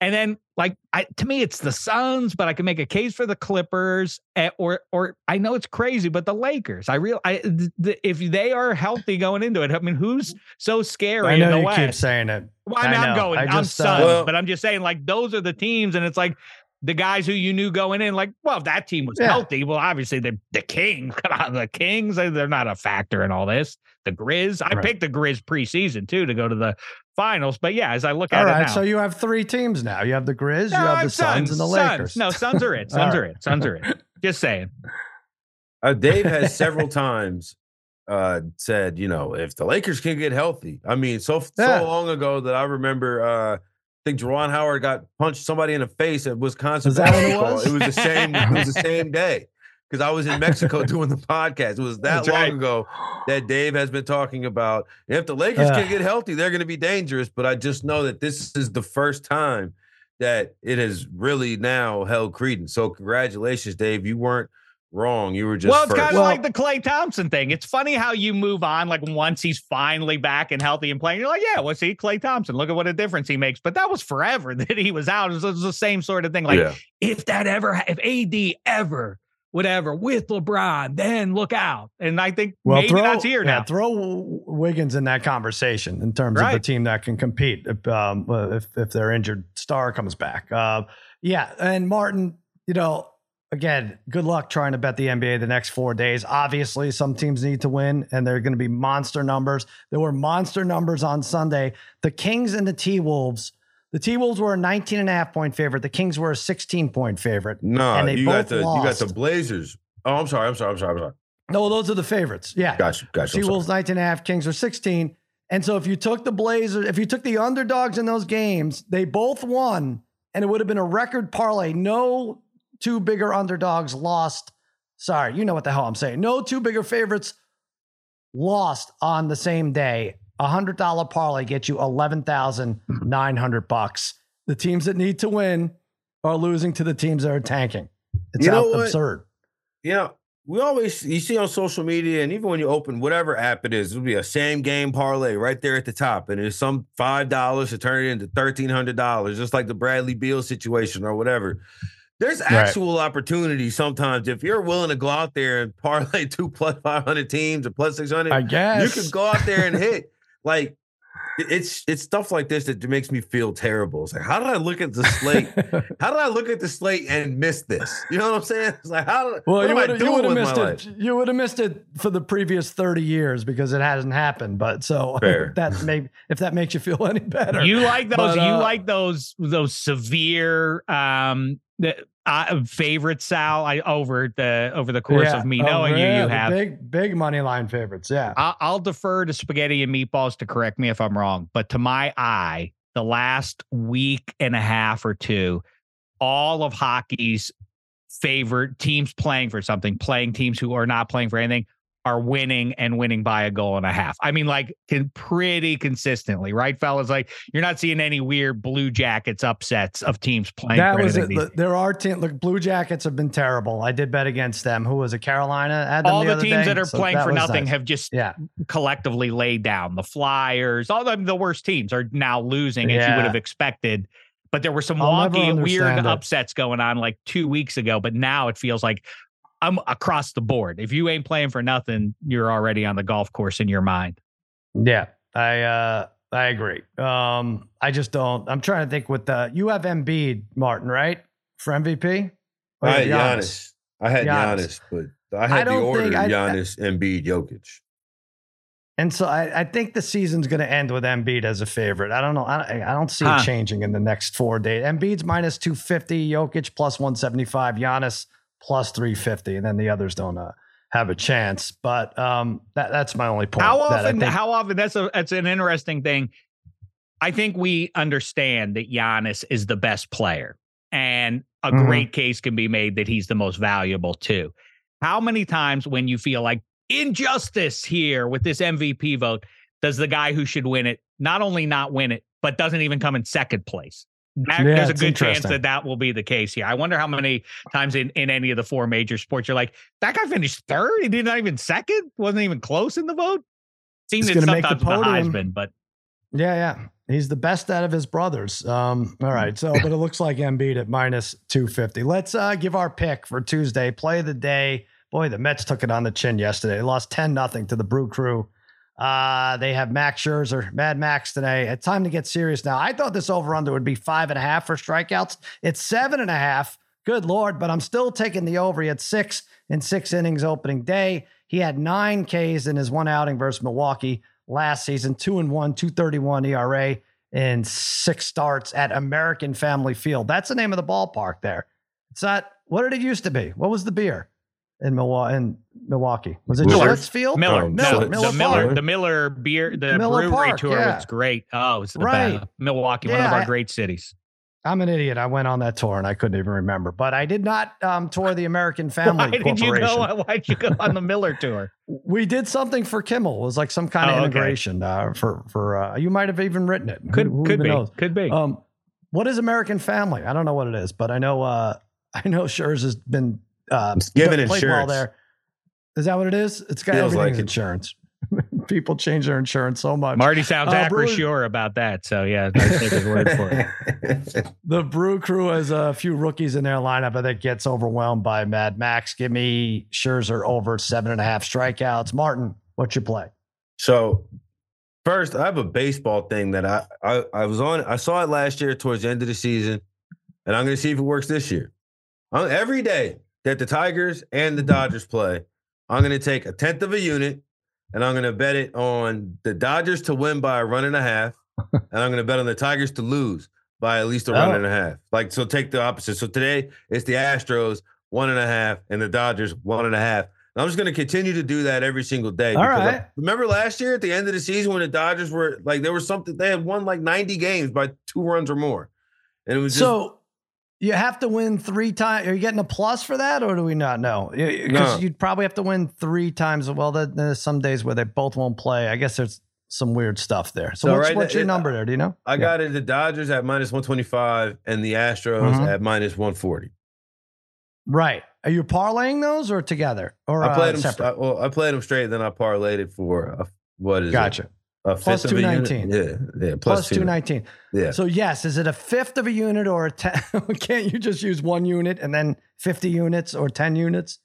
And then, like, I, to me, it's the Suns, but I can make a case for the Clippers, eh, or, or I know it's crazy, but the Lakers. I real, I, th- if they are healthy going into it, I mean, who's so scary? I know in the you West? keep saying it. Well, I mean, I am going, I am Suns, uh, but I'm just saying, like, those are the teams, and it's like the guys who you knew going in, like, well, if that team was yeah. healthy, well, obviously the the Kings, come on, the Kings, they're not a factor in all this. The Grizz, I right. picked the Grizz preseason too to go to the finals. But yeah, as I look at All right, it now, so you have three teams now. You have the Grizz, no, you have the Suns, and the Lakers. No, Suns are it. Suns right. are it. Suns are it. Just saying. Uh, Dave has several times uh, said, you know, if the Lakers can get healthy. I mean, so yeah. so long ago that I remember. Uh, I think Juwan Howard got punched somebody in the face at Wisconsin. Is that what it was? It was the same. it was the same day because I was in Mexico doing the podcast. It was that That's long right. ago that Dave has been talking about. If the Lakers uh, can get healthy, they're going to be dangerous. But I just know that this is the first time that it has really now held credence. So congratulations, Dave. You weren't wrong. You were just well. It's kind of well, like the Klay Thompson thing. It's funny how you move on. Like once he's finally back and healthy and playing, you're like, yeah, well, see, Klay Thompson. Look at what a difference he makes. But that was forever that he was out. It was, it was the same sort of thing. Like yeah. if that ever, if AD ever whatever with LeBron, then look out. And I think well, maybe throw, that's here yeah, now. Throw Wiggins in that conversation in terms right. of the team that can compete if, um, if, if their injured star comes back. Uh, yeah, and Martin, you know, again, good luck trying to bet the NBA the next four days. Obviously, some teams need to win, and they're going to be monster numbers. There were monster numbers on Sunday. The Kings and the T Wolves the T Wolves were a 19 and a half point favorite. The Kings were a 16 point favorite. No, and they you got the lost. you got the Blazers. Oh, I'm sorry. I'm sorry. I'm sorry. I'm sorry. No, those are the favorites. Yeah. Gotcha. Gotcha. T Wolves 19 and a half, Kings were 16. And so if you took the Blazers, if you took the underdogs in those games, they both won, and it would have been a record parlay. No two bigger underdogs lost. Sorry, you know what the hell I'm saying. No two bigger favorites lost on the same day a hundred dollar parlay gets you eleven thousand nine hundred bucks. The teams that need to win are losing to the teams that are tanking. It's you know absurd. Yeah, we always you see on social media and even when you open whatever app it is, it'll be a same game parlay right there at the top, and it's some five dollars to turn it into thirteen hundred dollars, just like the Bradley Beal situation or whatever. There's actual right. opportunity sometimes if you're willing to go out there and parlay two plus five hundred teams or plus six hundred. I guess you could go out there and hit like it's it's stuff like this that makes me feel terrible. It's like, how did I look at the slate? how did I look at the slate and miss this? You know what I'm saying? It's like, how did well, you would you would have missed it. Life? You would have missed it for the previous 30 years because it hasn't happened. But so that may if that makes you feel any better. You like those? But, uh, you like those those severe um uh, favorite Sal I over the over the course yeah. of me knowing oh, yeah, you, you have big big money line favorites. Yeah, I'll, I'll defer to spaghetti and meatballs to correct me if I'm wrong, but to my eye, the last week and a half or two, all of hockey's favorite teams playing for something, playing teams who are not playing for anything, are winning and winning by a goal and a half. I mean, like can pretty consistently, right, fellas? Like you're not seeing any weird Blue Jackets upsets of teams playing. That was it. There are teams. Look, Blue Jackets have been terrible. I did bet against them. Who was it? Carolina. all the, the teams day. that are so playing for nothing nice. have just yeah. collectively laid down. The Flyers, all the, the worst teams are now losing yeah. as you would have expected. But there were some wonky, weird it. upsets going on like two weeks ago. But now it feels like I'm across the board. If you ain't playing for nothing, you're already on the golf course in your mind. Yeah, I uh I agree. Um, I just don't. I'm trying to think. With the you have Embiid, Martin, right, for MVP? I had Giannis. Giannis. I had Giannis, Giannis but I had I the order of Giannis, I, Embiid, Jokic. And so I, I think the season's going to end with Embiid as a favorite. I don't know. I, I don't see huh. it changing in the next four days. Embiid's minus 250, Jokic plus 175, Giannis plus 350, and then the others don't uh, have a chance. But um, that, that's my only point. How often? Think, how often? That's a that's an interesting thing. I think we understand that Giannis is the best player, and a mm-hmm. great case can be made that he's the most valuable too. How many times when you feel like injustice here with this MVP vote, does the guy who should win it not only not win it, but doesn't even come in second place? That, yeah, there's a good chance that that will be the case here. I wonder how many times in, in any of the four major sports you're like, that guy finished third. He did not even second. Wasn't even close in the vote. Seems it sometimes make the, podium. the Heisman, but yeah, yeah, he's the best out of his brothers. Um, all right, so but it looks like Embiid at minus two fifty. Let's uh, give our pick for Tuesday. Play the day. Boy, the Mets took it on the chin yesterday. They lost ten nothing to the Brew Crew. Uh, they have Max Scherzer, Mad Max today. It's time to get serious now. I thought this over under would be five and a half for strikeouts. It's seven and a half. Good Lord, but I'm still taking the over. He had six in six innings opening day. He had nine Ks in his one outing versus Milwaukee last season, two and one, 231 ERA in six starts at American Family Field. That's the name of the ballpark there. It's not, what did it used to be? What was the beer? In Milwaukee. In Milwaukee, was it Miller. Field? Miller, oh, Miller, Miller, the Miller, the Miller beer, the Miller brewery Park, tour yeah. was great. Oh, it's right. Best. Milwaukee, yeah, one of our I, great cities. I'm an idiot. I went on that tour and I couldn't even remember. But I did not um, tour the American Family Why did you go? Why'd you go on the Miller tour? we did something for Kimmel. It was like some kind of oh, integration okay. uh, for for. Uh, you might have even written it. Could who, who could be. Knows? Could be. Um, what is American Family? I don't know what it is, but I know uh, I know Schurz has been uh, given insurance there. Is that what it is? It's got Feels everything's like insurance. People change their insurance so much. Marty sounds uh, Brew- sure about that. So yeah, I take his word for it. the Brew Crew has a few rookies in their lineup, but that gets overwhelmed by Mad Max. Give me Scherzer over seven and a half strikeouts. Martin, what you play? So first, I have a baseball thing that I, I I was on. I saw it last year towards the end of the season, and I'm going to see if it works this year. every day that the Tigers and the Dodgers play, I'm going to take a tenth of a unit and I'm going to bet it on the Dodgers to win by a run and a half. and I'm going to bet on the Tigers to lose by at least a run oh. and a half. Like, so take the opposite. So today it's the Astros one and a half and the Dodgers one and a half. And I'm just going to continue to do that every single day. All right. I, remember last year at the end of the season when the Dodgers were like, there was something, they had won like 90 games by two runs or more. And it was just, so you have to win three times. Are you getting a plus for that, or do we not know? Because no. you'd probably have to win three times. Well, there's some days where they both won't play. I guess there's some weird stuff there. So, so what's, right, what's your it, number there? Do you know? I yeah. got it. The Dodgers at minus 125 and the Astros mm-hmm. at minus 140. Right. Are you parlaying those or together or I played uh, them. I, well, I played them straight. Then I parlayed it for a, what is Gotcha. it? A Plus fifth of a unit? 219. Yeah, yeah. Plus plus, two nineteen. Yeah. So yes, is it a fifth of a unit or a ten? Can't you just use one unit and then fifty units or ten units?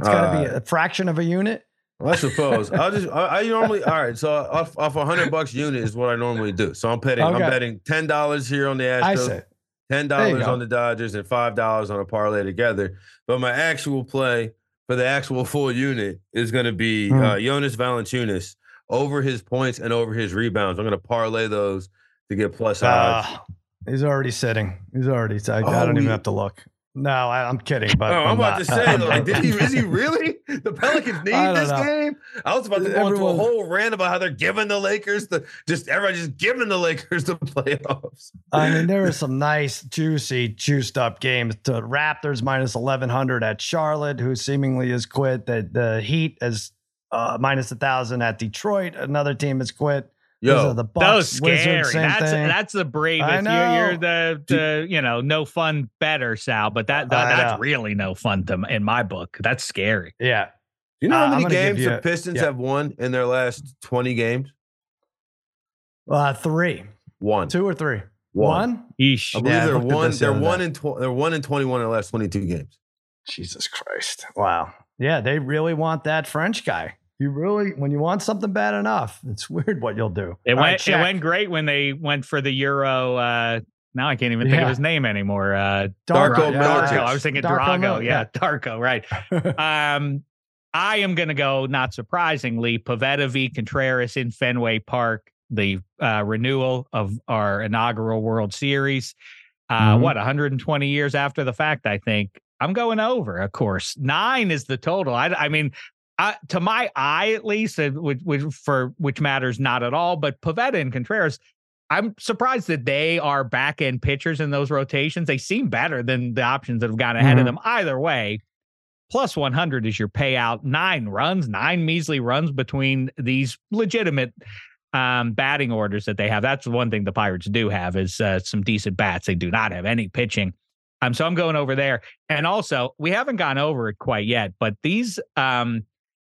It's got to be Uh, a fraction of a unit. I suppose I'll just I, I normally all right. So off off a hundred bucks unit is what I normally do. So I'm betting Okay. I'm betting ten dollars here on the I Astros, ten dollars on the Dodgers, and five dollars on a parlay together. But my actual play for the actual full unit is going to be Hmm. uh, Jonas Valanciunas over his points and over his rebounds. I'm going to parlay those to get plus odds. Ah, he's already sitting. He's already. I, I Oh, don't even have to look. No, I, I'm kidding. But Oh, I'm, about to say, like, did he, is he really? The Pelicans need this know. game. I was about to go into a whole rant about how they're giving the Lakers the just everybody just giving the Lakers the playoffs. I mean, there are some nice, juicy, juiced up games. The Raptors minus 1100 at Charlotte, who seemingly has quit. The, the Heat is uh, minus 1000 at Detroit. Another team has quit. Those are Yo, the That Bucks, was scary. Wizards, same that's thing. that's the I bravest. You're, know. you're the the you know no fun better Sal, but that, that that's know. really no fun to in my book. That's scary. yeah. you know Uh, how many games you- the Pistons yeah. have won in their last 20 games? Uh, three, One. two or three. One. One? Yeesh. I believe Yeah, they're looked one. They're one in tw- they're one in 21 in the last 22 games. Jesus Christ. Wow. Yeah, they really want that French guy. You really, when you want something bad enough, it's weird what you'll do. It All went right, it went great when they went for the Euro. Uh, now I can't even think Yeah. of his name anymore. Uh, Darko Darko. Milicic. I was thinking Darko Drago. Mil- yeah, yeah. Darko. Right. Um, I am going to go, not surprisingly, Pivetta v. Contreras in Fenway Park, the uh, renewal of our inaugural World Series. Uh, Mhm. What, 120 years after the fact, I think. I'm going over, of course. Nine is the total. I, I mean, I, to my eye, at least, uh, which, which, for which matters not at all, but Pivetta and Contreras, I'm surprised that they are back end pitchers in those rotations. They seem better than the options that have gone ahead Mhm. of them. Either way, plus 100 is your payout. Nine runs, nine measly runs between these legitimate um, batting orders that they have. That's one thing the Pirates do have is uh, some decent bats. They do not have any pitching. Um, so I'm going over there. And also, we haven't gone over it quite yet, but these, um,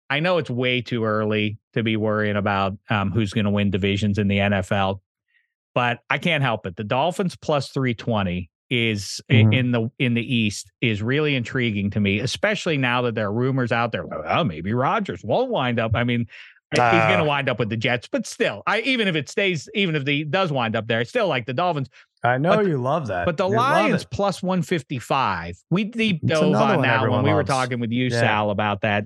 I know it's way too early to be worrying about um, who's going to win divisions in the NFL, but I can't help it. The Dolphins plus 320 is Mhm. in the in the East is really intriguing to me, especially now that there are rumors out there. Oh, maybe Rodgers won't wind up. I mean, he's going to Ah. wind up with the Jets, but still, I even if it stays, even if he does wind up there, I still like the Dolphins. I know But- you love that. But the You Lions plus 155. We deep dove on that when we were talking with you, Yeah. Sal, about that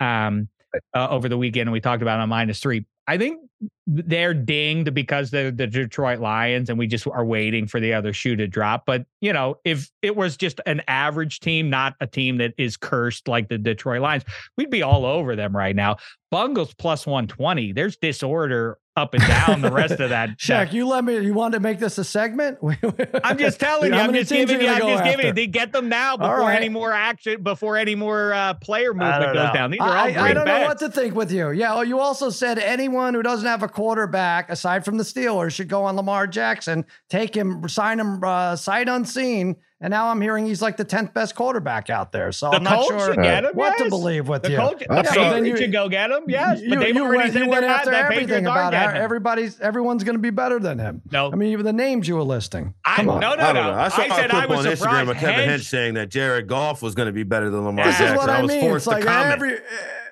um, uh, over the weekend, and we talked about on minus three. I think they're dinged because they're the Detroit Lions, and we just are waiting for the other shoe to drop. But you know, if it was just an average team, not a team that is cursed like the Detroit Lions, we'd be all over them right now. Bungles plus 120. There's disorder up and down the rest of that. Shek, you let me. You want to make this a segment? I'm just telling you. I'm just giving you. I'm just giving you. They get them now before right. any more action, before any more uh, player movement goes know. down. These are all I, I don't know what to think with you. Yeah. Oh, you also said anyone who doesn't have a quarterback aside from the Steelers should go on Lamar Jackson, take him, sign him uh, sight unseen. And now I'm hearing he's like the tenth best quarterback out there. So the I'm not sure him. what to believe with The you. Colts, I the saw- Patriots then you- should go get him. Yes, you, but they've you already went, said you went after The everything about how everybody's everyone's going to be better than him. No, I mean, even the names you were listing. I, Come no, on. no, I no. don't know. I saw I a said clip I was on Instagram surprised. of Kevin Hedge- Hedge saying that Jared Goff was going to be better than Lamar This is Jackson. This is what I I was mean. forced It's like comment. every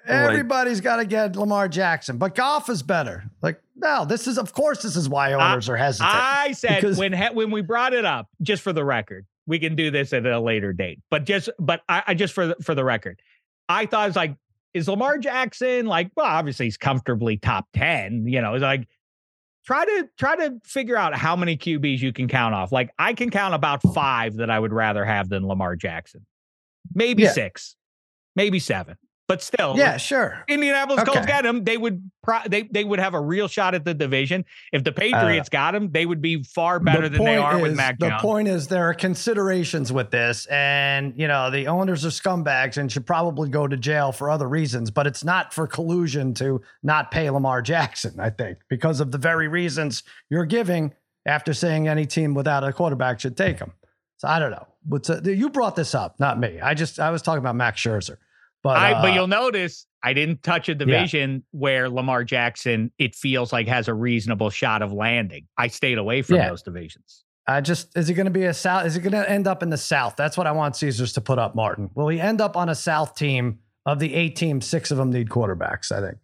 everybody's got to get Lamar Jackson, but Goff is better. Like no, this is of course this is why owners are hesitant. I said when he- when we brought it up, just for the record, we can do this at a later date. But just but I, I just for the, for the record, I thought it was like, is Lamar Jackson like? Well, obviously he's comfortably top ten. You know, it's like try to try to figure out how many QBs you can count off. Like I can count about five that I would rather have than Lamar Jackson. Maybe Yeah. six, maybe seven, but still, yeah, sure. Indianapolis Colts got him, they would pro- they they would have a real shot at the division. If the uh, Patriots got him, they would be far better The than they are with Mac The Jones. point is there are considerations with this, and you know the owners are scumbags and should probably go to jail for other reasons. But it's not for collusion to not pay Lamar Jackson. I think because of the very reasons you're giving after saying any team without a quarterback should take him. So I don't know. What's uh, a, you brought this up, not me. I just I was talking about Max Scherzer. But I, uh, but you'll notice I didn't touch a division where Lamar Jackson, it feels like has a reasonable shot of landing. I stayed away from Yeah. those divisions. I just is it going to be a south? Is it going to end up in the south? That's what I want Caesars to put up. Martin, will he end up on a south team of the eight teams? Six of them need quarterbacks. I think.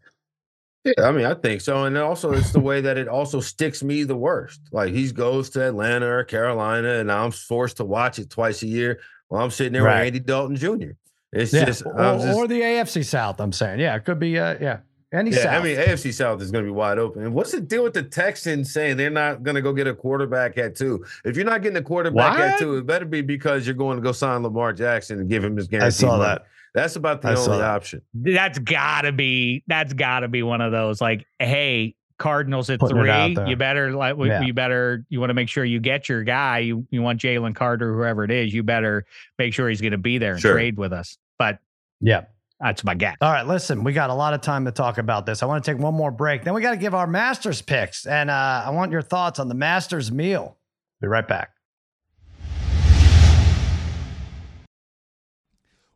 Yeah, I mean, I think so. And also, it's the way that it also sticks me the worst. Like he goes to Atlanta or Carolina, and I'm forced to watch it twice a year while I'm sitting there Right. with Andy Dalton Jr. It's Yeah, just, or, just or the AFC South. I'm saying, yeah, it could be. Uh, yeah, any yeah. south. I mean, AFC South is going to be wide open. And what's the deal with the Texans saying they're not going to go get a quarterback at two? If you're not getting a quarterback at two, it better be because you're going to go sign Lamar Jackson and give him his guarantee. I saw money. that. That's about the I only option. That's gotta be that's gotta be one of those like, hey, Cardinals at Putting three. You better like Yeah. you better you want to make sure you get your guy. You you want Jalen Carter, whoever it is, you better make sure he's gonna be there and Sure. trade with us. But yeah. that's my guess. All right, listen, we got a lot of time to talk about this. I want to take one more break. Then we got to give our Masters picks, and uh, I want your thoughts on the Masters meal. Be right back.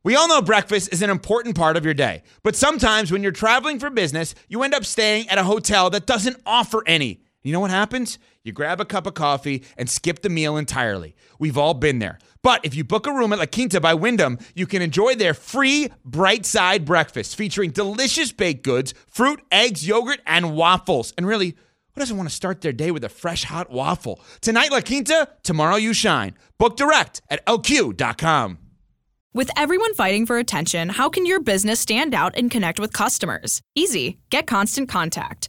We all know breakfast is an important part of your day, but sometimes when you're traveling for business, you end up staying at a hotel that doesn't offer any. You know what happens? You grab a cup of coffee and skip the meal entirely. We've all been there. But if you book a room at La Quinta by Wyndham, you can enjoy their free bright side breakfast featuring delicious baked goods, fruit, eggs, yogurt, and waffles. And really, who doesn't want to start their day with a fresh hot waffle? Tonight, La Quinta, tomorrow, you shine. Book direct at lq.com. With everyone fighting for attention, how can your business stand out and connect with customers? Easy. Get Constant Contact.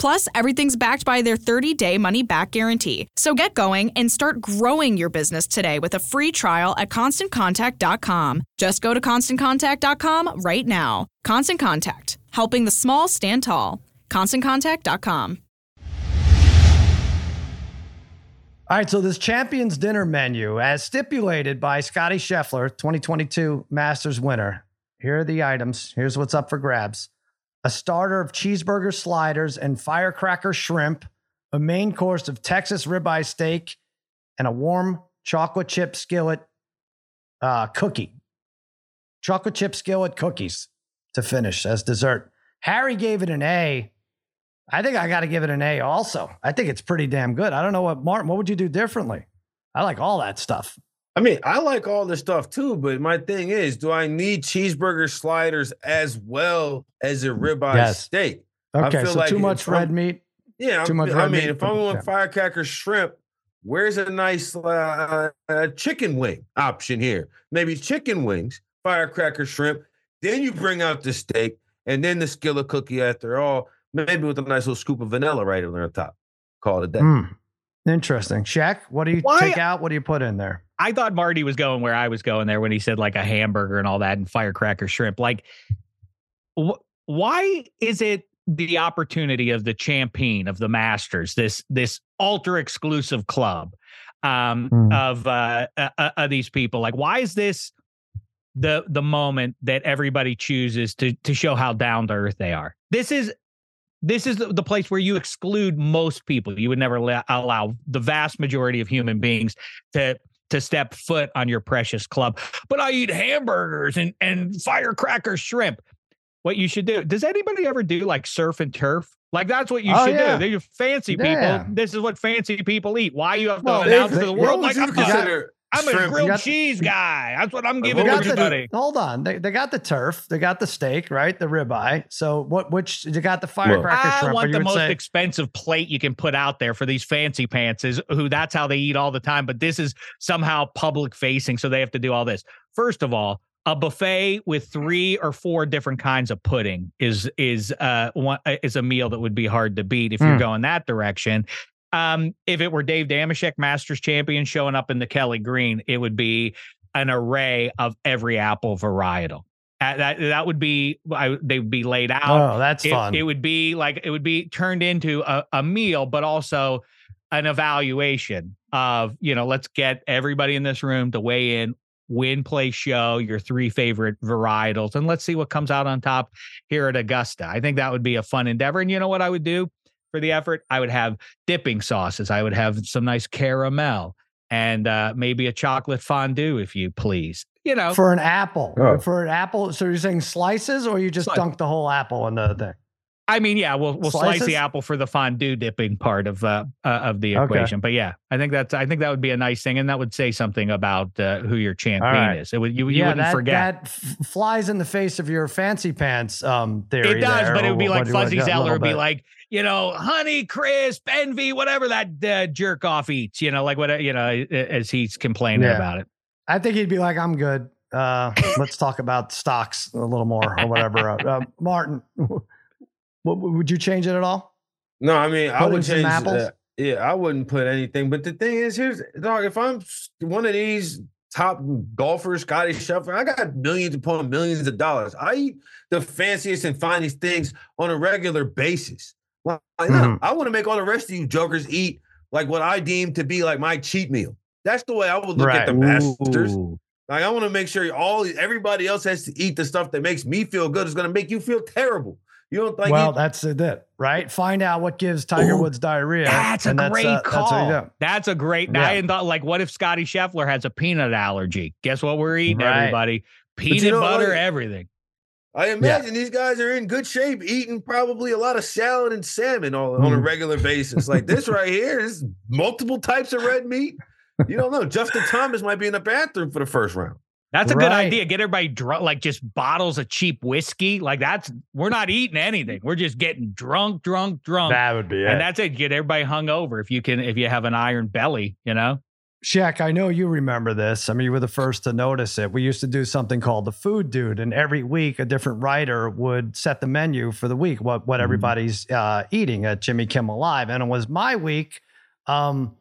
Plus, everything's backed by their 30 day money back guarantee. So get going and start growing your business today with a free trial at constantcontact.com. Just go to constantcontact.com right now. Constant Contact, helping the small stand tall. ConstantContact.com. All right, so this Champions Dinner menu, as stipulated by Scotty Scheffler, 2022 Masters winner. Here are the items. Here's what's up for grabs a starter of cheeseburger sliders and firecracker shrimp, a main course of Texas ribeye steak, and a warm chocolate chip skillet uh, cookie. Chocolate chip skillet cookies to finish as dessert. Harry gave it an A. I think I got to give it an A also. I think it's pretty damn good. I don't know what, Martin, what would you do differently? I like all that stuff. I mean, I like all this stuff too, but my thing is, do I need cheeseburger sliders as well as a ribeye Yes. steak? I Okay, feel so like too if much I'm- red meat. Yeah, Too I'm- much I red mean, meat, if I'm but- going yeah. firecracker shrimp, where's a nice uh, uh, chicken wing option here? Maybe chicken wings, firecracker shrimp. Then you bring out the steak, and then the skillet cookie. After all, maybe with a nice little scoop of vanilla right on the top. Call it a day. Hmm. Interesting. Shek, what do you Why- take out? What do you put in there? I thought Marty was going where I was going there when he said like a hamburger and all that and firecracker shrimp. Like, wh- why is it the opportunity of the champion of the Masters, this this ultra exclusive club um, Hmm. of uh, uh, uh, of these people? Like, why is this the the moment that everybody chooses to to show how down to earth they are? This is this is the, the place where you exclude most people. You would never la- allow the vast majority of human beings to to step foot on your precious club. But I eat hamburgers and and firecracker shrimp. What you should do? Does anybody ever do like surf and turf? Like that's what you Oh, should yeah. do. They're fancy Yeah. people. This is what fancy people eat. Why you have to Well, announce they- to the world like would you "Uh, consider? I'm a grilled got- cheese guy. That's what I'm giving what got everybody. the, hold on. They, they got the turf. They got the steak, right? The ribeye. So what? Which you got the firecracker I shrimp? or want the most say- expensive plate you can put out there for these fancy pantses who that's how they eat all the time. But this is somehow public facing, so they have to do all this. First of all, a buffet with three or four different kinds of pudding is is uh one uh, is a meal that would be hard to beat if you're Mm. going that direction. Um, if it were Dave Dameshek, Masters champion, showing up in the Kelly Green, it would be an array of every apple varietal. Uh, that that would be I, they would be laid out Oh, that's it, fun. it would be like it would be turned into a, a meal, but also an evaluation of, you know, let's get everybody in this room to weigh in, win, play, show your three favorite varietals, and let's see what comes out on top here at Augusta. I think that would be a fun endeavor. And you know what I would do for the effort? I would have dipping sauces. I would have some nice caramel and uh, maybe a chocolate fondue, if you please. You know, for an apple. Oh. For an apple. So you're saying slices, or you just Slice. dunk the whole apple in the thing? I mean, yeah, we'll we'll slice the apple for the fondue dipping part of uh, uh of the Okay. equation. But yeah, I think that's I think that would be a nice thing, and that would say something about uh, who your champion right. is. It would you, you yeah, wouldn't that, forget. that f- flies in the face of your fancy pants um, theory. it does, there, but it would be what like do you want- Fuzzy Zoeller would be like, you know, honey crisp, envy, whatever that uh, jerk off eats. You know, like what you know as he's complaining Yeah. about it. I think he'd be like, "I'm good. Uh, let's talk about stocks a little more, or whatever." Uh, uh, Martin, what, would you change it at all? No, I mean, I Put in would change. apples? uh, yeah, I wouldn't put anything. But the thing is, here's dog. If I'm one of these top golfers, Scotty Scheffler, I got millions upon millions of dollars. I eat the fanciest and finest things on a regular basis. Why not? Mhm. I want to make all the rest of you jokers eat like what I deem to be like my cheat meal. That's the way I would look Right. at the Masters. Ooh. Like I want to make sure all everybody else has to eat the stuff that makes me feel good. Is going to make you feel terrible. You don't like well, eat- that's it, right? Find out what gives Tiger Ooh, Woods diarrhea. That's a and great uh, call. That's you do. That's a great. Yeah. I hadn't thought like, what if Scotty Scheffler has a peanut allergy? Guess what we're eating, Right. everybody? Peanut you know, butter, like- everything. I imagine these guys are in good shape, eating probably a lot of salad and salmon on, on a Mhm. regular basis. Like this right here is multiple types of red meat. You don't know. Justin Thomas might be in the bathroom for the first round. That's a good idea. Get everybody drunk, like just bottles of cheap whiskey. Like that's we're not eating anything. We're just getting drunk, drunk, drunk, That would be it. and that's it. Get everybody hung over if you can. If you have an iron belly, you know. Shek, I know you remember this. I mean, you were the first to notice it. We used to do something called the Food Dude, and every week a different writer would set the menu for the week, what what everybody's uh, eating at Jimmy Kimmel Live, and it was my week. Um,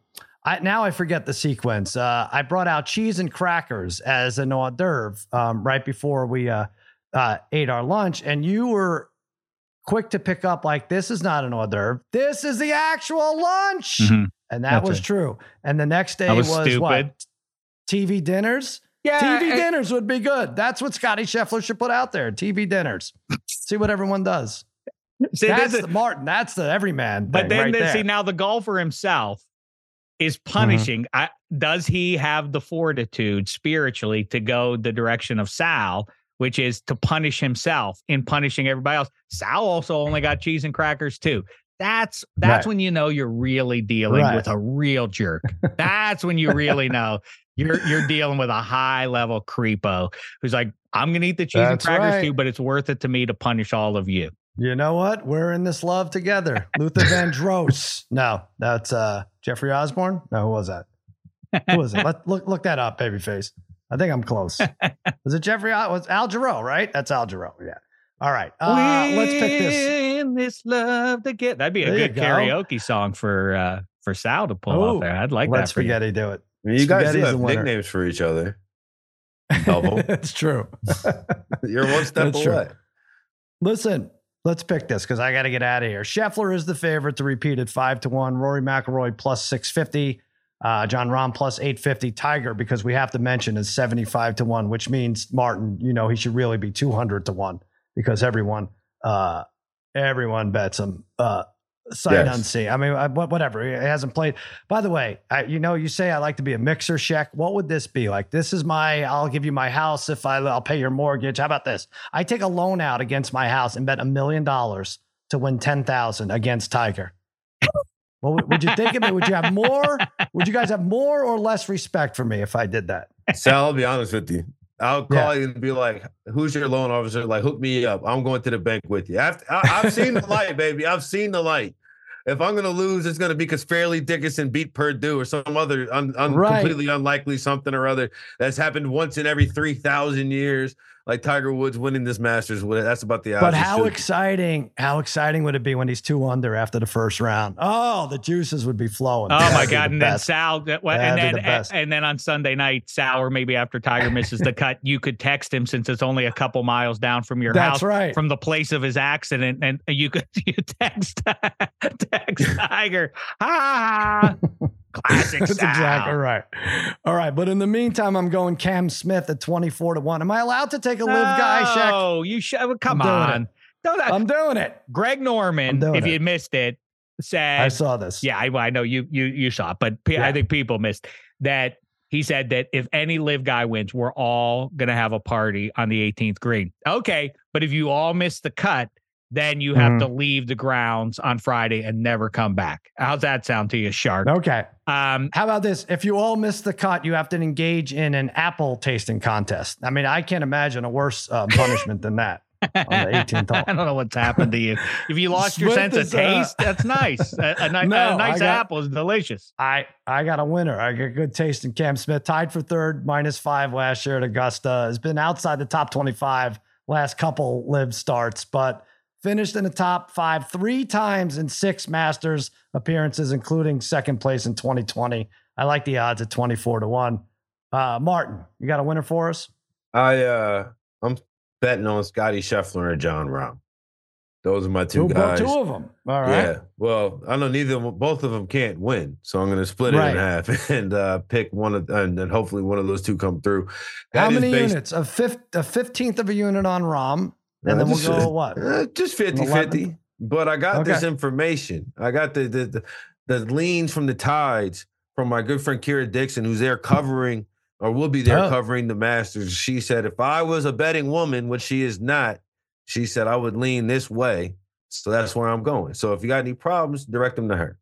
I, now I forget the sequence. Uh, I brought out cheese and crackers as an hors d'oeuvre um, right before we uh, uh, ate our lunch, and you were quick to pick up like this is not an hors d'oeuvre. This is the actual lunch. And that That's was it. true. And the next day That was was, stupid. what? TV dinners? Yeah, TV and- dinners would be good. That's what Scotty Scheffler should put out there. TV dinners. See what everyone does. See, that's that's the Martin. That's the everyman. but then, right then there. see now the golfer himself is Mm-hmm. punishing. I, does he have the fortitude spiritually to go the direction of Sal, which is to punish himself in punishing everybody else? Sal also only got cheese and crackers too. That's that's Right. when you know you're really dealing Right. with a real jerk. That's when you really know you're you're dealing with a high level creepo who's like, I'm gonna eat the cheese That's and crackers right. too, but it's worth it to me to punish all of you. You know what? We're in this love together. Luther Vandross. No, that's uh Jeffrey Osborne. No, who was that? Who was it? Let, look look that up, babyface. I think I'm close. was it Jeffrey? O- Was Al Jarreau, right? That's Al Jarreau. Yeah. All right. Uh, let's pick this. In this love to get. That'd be a There good go. karaoke song for uh for Sal to pull Oh, off there. I'd like Let that for you. spaghetti do it. I mean, you guys do have nicknames for each other. Double. it's true. You're one step That's true. away. Listen, let's pick this because I got to get out of here. Scheffler is the favorite to repeat at five to one. Rory McIlroy plus six fifty. Uh, Jon Rahm plus eight fifty. Tiger because we have to mention is seventy five to one, which means Martin. You know he should really be two hundred to one because everyone, uh, everyone bets him. Uh, sight Yes. unseen. I mean, I, whatever. He hasn't played. By the way, I, you know, you say I like to be a mixer. Check. What would this be like? This is my. I'll give you my house if I. I'll pay your mortgage. How about this? I take a loan out against my house and bet a million dollars to win ten thousand against Tiger. Well, would you think of me? Would you have more? Would you guys have more or less respect for me if I did that? Sal, I'll be honest with you. I'll call yeah. you and be like, "Who's your loan officer? Like, hook me up. I'm going to the bank with you." I've, I, have seen the light, baby. I've seen the light. If I'm going to lose, it's going to be because Fairleigh Dickinson beat Purdue or some other un, un, right. completely unlikely something or other that's happened once in every three thousand years like Tiger Woods winning this Masters. That's about the. But how exciting! How exciting would it be when he's two under after the first round? Oh, the juices would be flowing. Oh That'd my god! The and best. then Sal, and then the and then on Sunday night, Sal, or maybe after Tiger misses the cut, you could text him since it's only a couple miles down from your That's house, right. from the place of his accident, and you could you text text Tiger. Ah. Classic. That's style. exactly right. All right, but in the meantime, I'm going Cam Smith at 24 to one. Am I allowed to take a LIV guy? Shek? Oh, you should. Come on. Don't, uh, I'm doing it. Greg Norman, if it. you missed it, said I saw this. Yeah, I, I know you you you saw it, but yeah. I think people missed that. He said that if any LIV guy wins, we're all gonna have a party on the 18th green. Okay, but if you all miss the cut, then you have mm-hmm. to leave the grounds on Friday and never come back. How's that sound to you, Shark? Okay. Um, How about this? If you all miss the cut, you have to engage in an apple tasting contest. I mean, I can't imagine a worse uh, punishment than that. on the 18th hole. I don't know what's happened to you. If you lost your sense is, of uh, taste, uh, that's nice. A, a, ni- no, a nice got, apple is delicious. I I got a winner. I got good taste in Cam Smith, tied for third, minus five last year at Augusta. Has been outside the top 25 last couple LIV starts, but finished in the top five three times in six Masters appearances, including second place in 2020. I like the odds at 24 to 1. Uh, Martin, you got a winner for us? I uh I'm betting on Scotty Scheffler and Jon Rahm. Those are my two, two guys. Two of them. All right. Yeah. Well, I know neither of them, both of them can't win, so I'm going to split it right. in half and uh, pick one of, and then hopefully one of those two come through. That How many based, units? A fifth, a fifteenth of a unit on Rahm, and then we'll go what? Uh, just 50 50. But I got okay. this information. I got the, the, the the leans from the tides from my good friend Kira Dixon, who's there covering or will be there oh. covering the Masters. She said, if I was a betting woman, which she is not, she said I would lean this way. So that's where I'm going. So if you got any problems, direct them to her.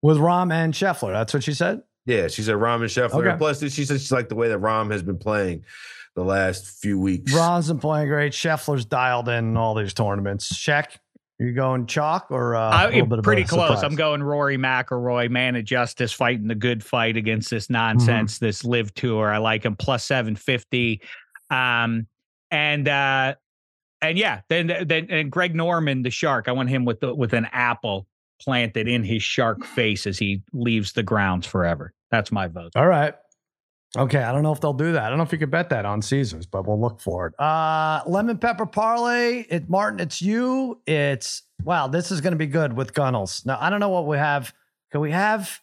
With Rahm and Scheffler. That's what she said? Yeah, she said Rahm and Scheffler. Okay. Plus, she said she's like the way that Rahm has been playing the last few weeks. Rahm's been playing great. Scheffler's dialed in all these tournaments. Shek, you going chalk or uh, I, pretty close? Surprise? I'm going Rory McIlroy, man of justice, fighting the good fight against this nonsense, mm-hmm. this LIV tour. I like him plus seven fifty, um, and uh, and yeah, then then and Greg Norman, the shark. I want him with the, with an apple planted in his shark face as he leaves the grounds forever. That's my vote. All right. Okay, I don't know if they'll do that. I don't know if you could bet that on Caesars, but we'll look for it. Uh, lemon pepper parlay. It Martin, it's you. It's wow. This is going to be good with Gunnels. Now I don't know what we have. Can we have?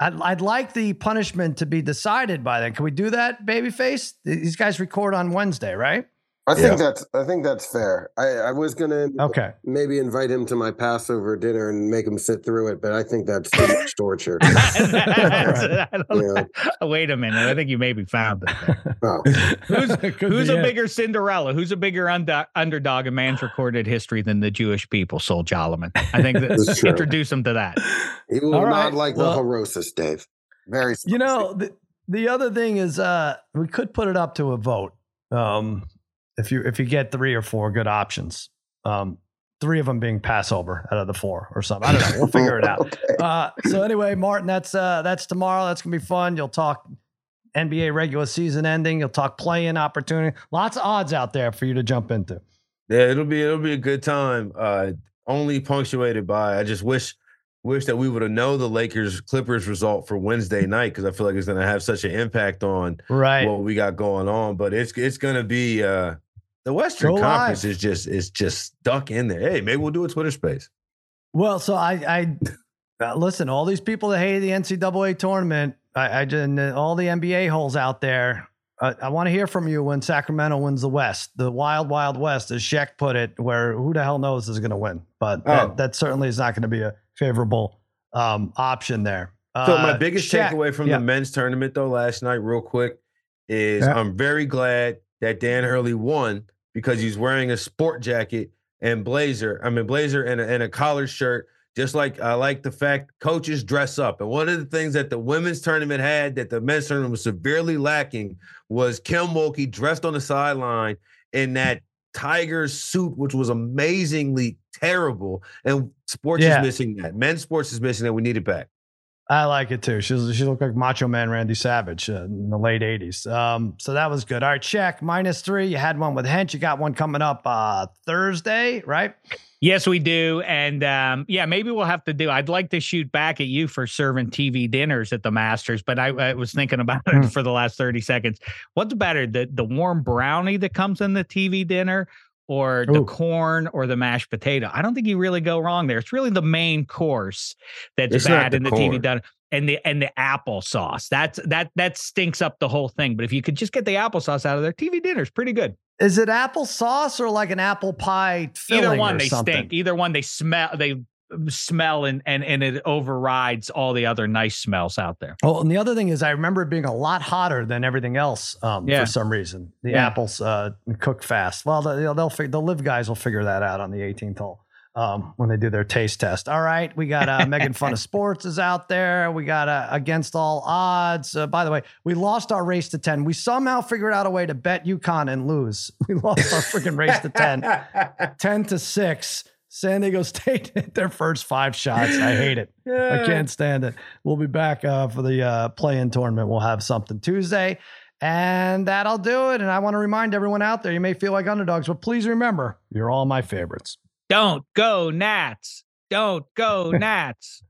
I'd, I'd like the punishment to be decided by then. Can we do that, babyface? These guys record on Wednesday, right? I think yeah. that's I think that's fair. I, I was gonna okay maybe invite him to my Passover dinner and make him sit through it, but I think that's too much torture. Wait a minute, I think you maybe found it. Oh. Who's, who's a bigger Cinderella? Who's a bigger under, underdog in man's recorded history than the Jewish people? Sol Jolliman. I think that introduce him to that. He will All not right. like well, the Horosis, Dave. Very. Spicy. You know the the other thing is uh we could put it up to a vote. Um, if you if you get three or four good options. Um, three of them being Passover out of the four or something. I don't know. We'll figure it out. okay. uh, so anyway, Martin, that's uh, that's tomorrow. That's gonna be fun. You'll talk NBA regular season ending. You'll talk play-in opportunity. Lots of odds out there for you to jump into. Yeah, it'll be it'll be a good time. Uh, only punctuated by I just wish wish that we would have known the Lakers Clippers result for Wednesday night because I feel like it's going to have such an impact on right. what we got going on. But it's it's going to be uh, the Western Go Conference live. is just is just stuck in there. Hey, maybe we'll do a Twitter space. Well, so I I uh, listen. All these people that hate the NCAA tournament, I, I just all the NBA holes out there. I, I want to hear from you when Sacramento wins the West, the wild, wild West, as Shek put it, where who the hell knows is going to win. But oh. that, that certainly is not going to be a favorable um, option there. So my uh, biggest Shek, takeaway from yeah. the men's tournament, though, last night, real quick, is yeah. I'm very glad that Dan Hurley won because he's wearing a sport jacket and blazer. I mean blazer and a, and a collar shirt Just like I like the fact coaches dress up. And one of the things that the women's tournament had that the men's tournament was severely lacking was Kim Mulkey dressed on the sideline in that Tigers suit, which was amazingly terrible. And sports Yeah. is missing that. Men's sports is missing that. We need it back. I like it too. She she looked like Macho Man Randy Savage uh, in the late '80s. Um, so that was good. All right, Shek minus three. You had one with Hench. You got one coming up uh, Thursday, right? Yes, we do. And um, yeah, maybe we'll have to do. I'd like to shoot back at you for serving TV dinners at the Masters, but I, I was thinking about Hmm. it for the last 30 seconds. What's better, the the warm brownie that comes in the TV dinner or the corn or the mashed potato? I don't think you really go wrong there. It's really the main course that's It's bad the in the TV corn. dinner. And the and the applesauce. That's that that stinks up the whole thing. But if you could just get the applesauce out of there, TV dinner's pretty good. Is it applesauce or like an apple pie filling either one they something? stink either one they smell they smell and and and it overrides all the other nice smells out there Oh, and the other thing is, I remember it being a lot hotter than everything else um, Yeah. for some reason. The Yeah. apples uh, cook fast. Well, the, they'll, they'll fig- the LIV guys will figure that out on the 18th hole um, when they do their taste test. All right, we got uh, Megan Fun of Sports is out there. We got uh, Against All Odds. Uh, by the way, we lost our race to 10. We somehow figured out a way to bet UConn and lose. We lost our freaking race to 10. 10 to 6. San Diego State hit their first five shots. I hate it. I can't stand it. We'll be back uh, for the uh, play-in tournament. We'll have something Tuesday, and that'll do it. And I want to remind everyone out there: you may feel like underdogs, but please remember, you're all my favorites. don't go nats don't go nats